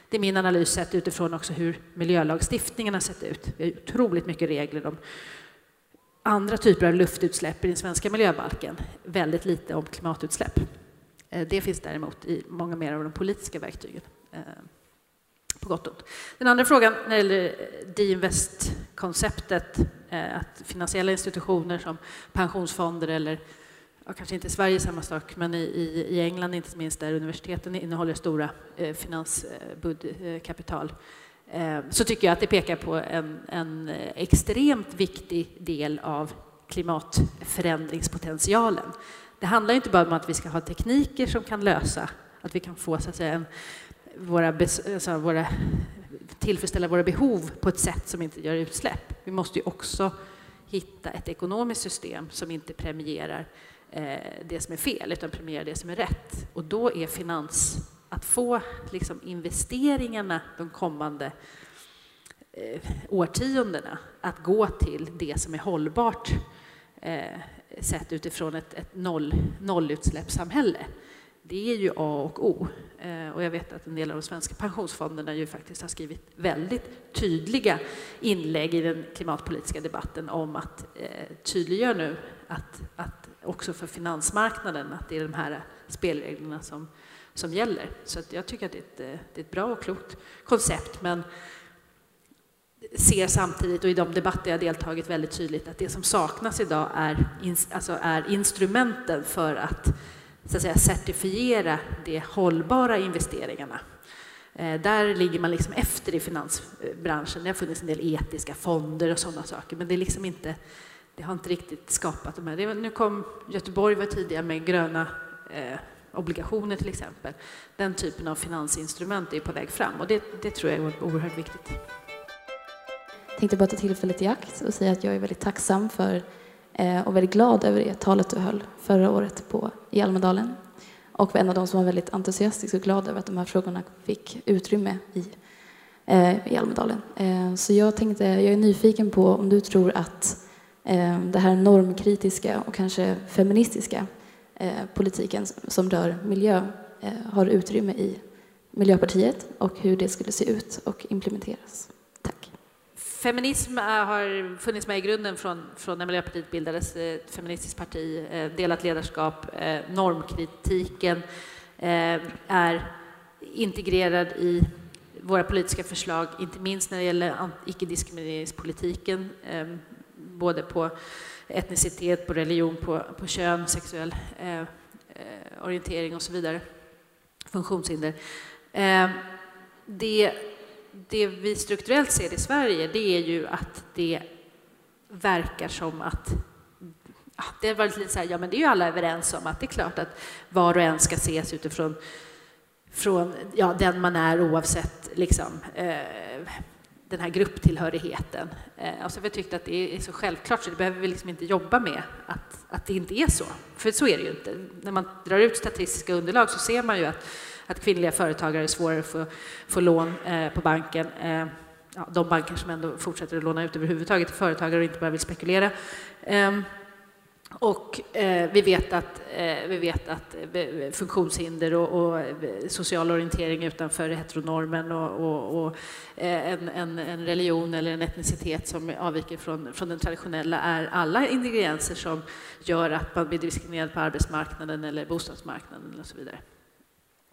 det är min analys sett utifrån också hur miljölagstiftningen har sett ut. Vi har otroligt mycket regler om andra typer av luftutsläpp i den svenska miljöbalken. Väldigt lite om klimatutsläpp. Eh, det finns däremot i många mer av de politiska verktygen. Eh, på gott och ont. Den andra frågan när det gäller Deinvest-konceptet, eh, att finansiella institutioner som pensionsfonder eller ja, kanske inte i Sverige samma sak, men i, i, England inte minst där universiteten innehåller stora eh, finanskapital, eh, så tycker jag att det pekar på en, en extremt viktig del av klimatförändringspotentialen. Det handlar inte bara om att vi ska ha tekniker som kan lösa, att vi kan få så att säga, en, våra, alltså, våra, tillfredsställa våra behov på ett sätt som inte gör utsläpp. Vi måste ju också hitta ett ekonomiskt system som inte premierar Eh, Eh, det som är fel, utan premiera det som är rätt. Och då är finans att få liksom, investeringarna de kommande eh, årtiondena att gå till det som är hållbart eh, sett utifrån ett, ett noll, nollutsläppssamhälle. Det är ju A och O. Eh, och jag vet att en del av de svenska pensionsfonderna ju faktiskt har skrivit väldigt tydliga inlägg i den klimatpolitiska debatten om att eh, tydliggöra nu att, att också för finansmarknaden att det är de här spelreglerna som, som gäller. Så jag tycker att det är, ett, eh, det är ett bra och klokt koncept, men ser samtidigt, och i de debatter jag deltagit väldigt tydligt, att det som saknas idag är, alltså är instrumenten för att, så att säga, certifiera de hållbara investeringarna. Eh, där ligger man liksom efter i finansbranschen. Det har funnits en del etiska fonder och sådana saker, men det, är liksom inte, det har inte riktigt skapat de här. nu kom Göteborg var tidiga med gröna eh, obligationer till exempel. Den typen av finansinstrument är på väg fram och det, det tror jag är oerhört viktigt. Jag tänkte bara ta tillfället i akt och säga att jag är väldigt tacksam för eh, och väldigt glad över det talet du höll förra året på, i Almedalen och var en av de som var väldigt entusiastisk och glad över att de här frågorna fick utrymme i, eh, i Almedalen. Eh, så jag tänkte, jag är nyfiken på om du tror att eh, Eh, det här normkritiska och kanske feministiska eh, politiken som rör miljö eh, har utrymme i Miljöpartiet och hur det skulle se ut och implementeras. Tack. Feminism har funnits med i grunden från, från när Miljöpartiet bildades, ett feministiskt parti, delat ledarskap, normkritiken är integrerad i våra politiska förslag, inte minst när det gäller icke-diskrimineringspolitiken, ehm, både på etnicitet, på religion, på, på kön, sexuell eh, eh, orientering och så vidare, funktionshinder. Eh, det det vi strukturellt ser i Sverige, det är ju att det verkar som att ja, det har varit lite så här, ja men det är ju alla överens om att det är klart att var och en ska ses utifrån från, ja, den man är oavsett liksom, eh, den här grupptillhörigheten. Eh, alltså har vi tyckt att det är så självklart så det behöver vi liksom inte jobba med att, att det inte är så. För så är det ju inte. När man drar ut statistiska underlag så ser man ju att att kvinnliga företagare är svårare att få, få lån eh, på banken. Eh, ja, de banker som ändå fortsätter att låna ut överhuvudtaget till företagare och inte bara vill spekulera. Eh, och eh, vi vet att, eh, vi vet att eh, funktionshinder och, och, eh, social orientering utanför heteronormen och, och, och eh, en, en, en, religion eller en etnicitet som avviker från, från den traditionella är alla ingredienser som gör att man blir diskriminerad på arbetsmarknaden eller bostadsmarknaden och så vidare.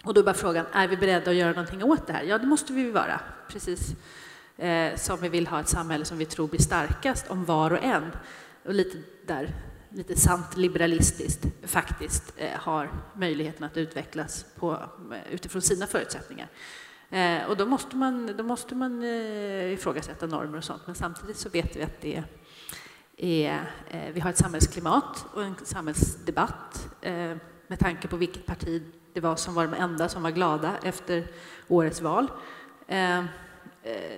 Och då är bara frågan, är vi beredda att göra någonting åt det här? Ja, det måste vi vara, precis eh, som vi vill ha ett samhälle som vi tror blir starkast om var och en, och lite där, lite sant liberalistiskt, faktiskt eh, har möjligheten att utvecklas på, eh, utifrån sina förutsättningar. Eh, och då måste man, då måste man ifrågasätta normer och sånt, men samtidigt så vet vi att det är, vi har ett samhällsklimat och en samhällsdebatt med tanke på vilket parti det var som var de enda som var glada efter årets val,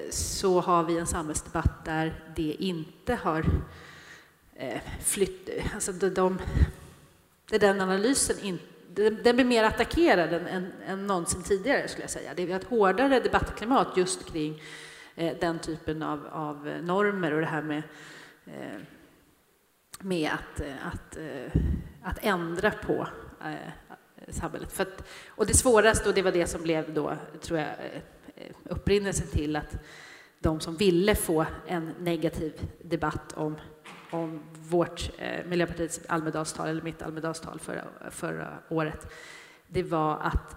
så har vi en samhällsdebatt där det inte har Eh, flytt... Alltså de, de, den analysen inte den blir mer attackerad än, än, än någonsin tidigare, skulle jag säga. Det är ett hårdare debattklimat just kring eh, den typen av, av, normer och det här med, eh, med att, eh, att, eh, att ändra på samhället. För att, och det svåraste, och det var det som blev då, tror jag, upprinnelsen till att de som ville få en negativ debatt om, om vårt, eh, Miljöpartiets Almedalstal, eller mitt Almedalstal förra, förra året, det var att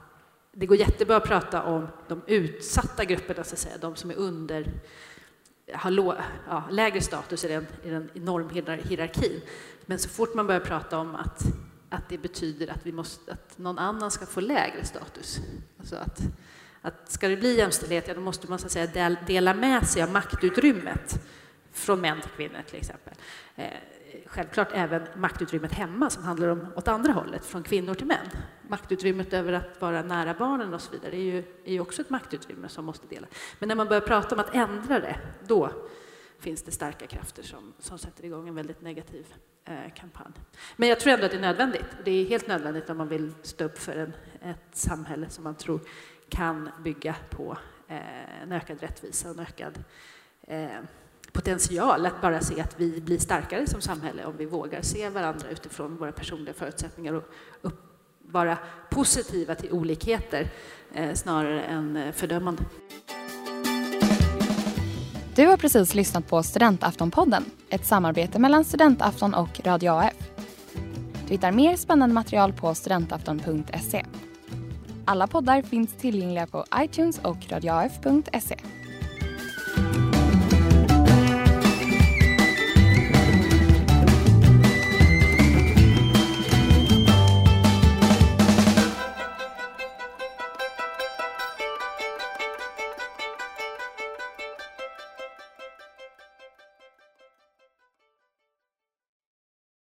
det går jättebra att prata om de utsatta grupperna, så att säga, de som är under har lå, ja, lägre status i den, i den normhierarkin. Men så fort man börjar prata om att att det betyder att, vi måste, att någon annan ska få lägre status. Alltså att, att ska det bli jämställdhet, ja, då måste man så att säga dela med sig av maktutrymmet från män till kvinnor till exempel. Eh, självklart även maktutrymmet hemma som handlar om åt andra hållet, från kvinnor till män. Maktutrymmet över att vara nära barnen och så vidare är ju, är ju också ett maktutrymme som måste delas. Men när man börjar prata om att ändra det, då finns det starka krafter som, som sätter igång en väldigt negativ eh, kampanj. Men jag tror ändå att det är nödvändigt. Det är helt nödvändigt om man vill stå upp för en, ett samhälle som man tror kan bygga på eh, en ökad rättvisa och en ökad eh, potential att bara se att vi blir starkare som samhälle om vi vågar se varandra utifrån våra personliga förutsättningar och upp, vara positiva till olikheter eh, snarare än eh, fördömande. Du har precis lyssnat på Studentaftonpodden, ett samarbete mellan Studentafton och Radio AF. Du hittar mer spännande material på studentafton.se. Alla poddar finns tillgängliga på iTunes och radioaf.se.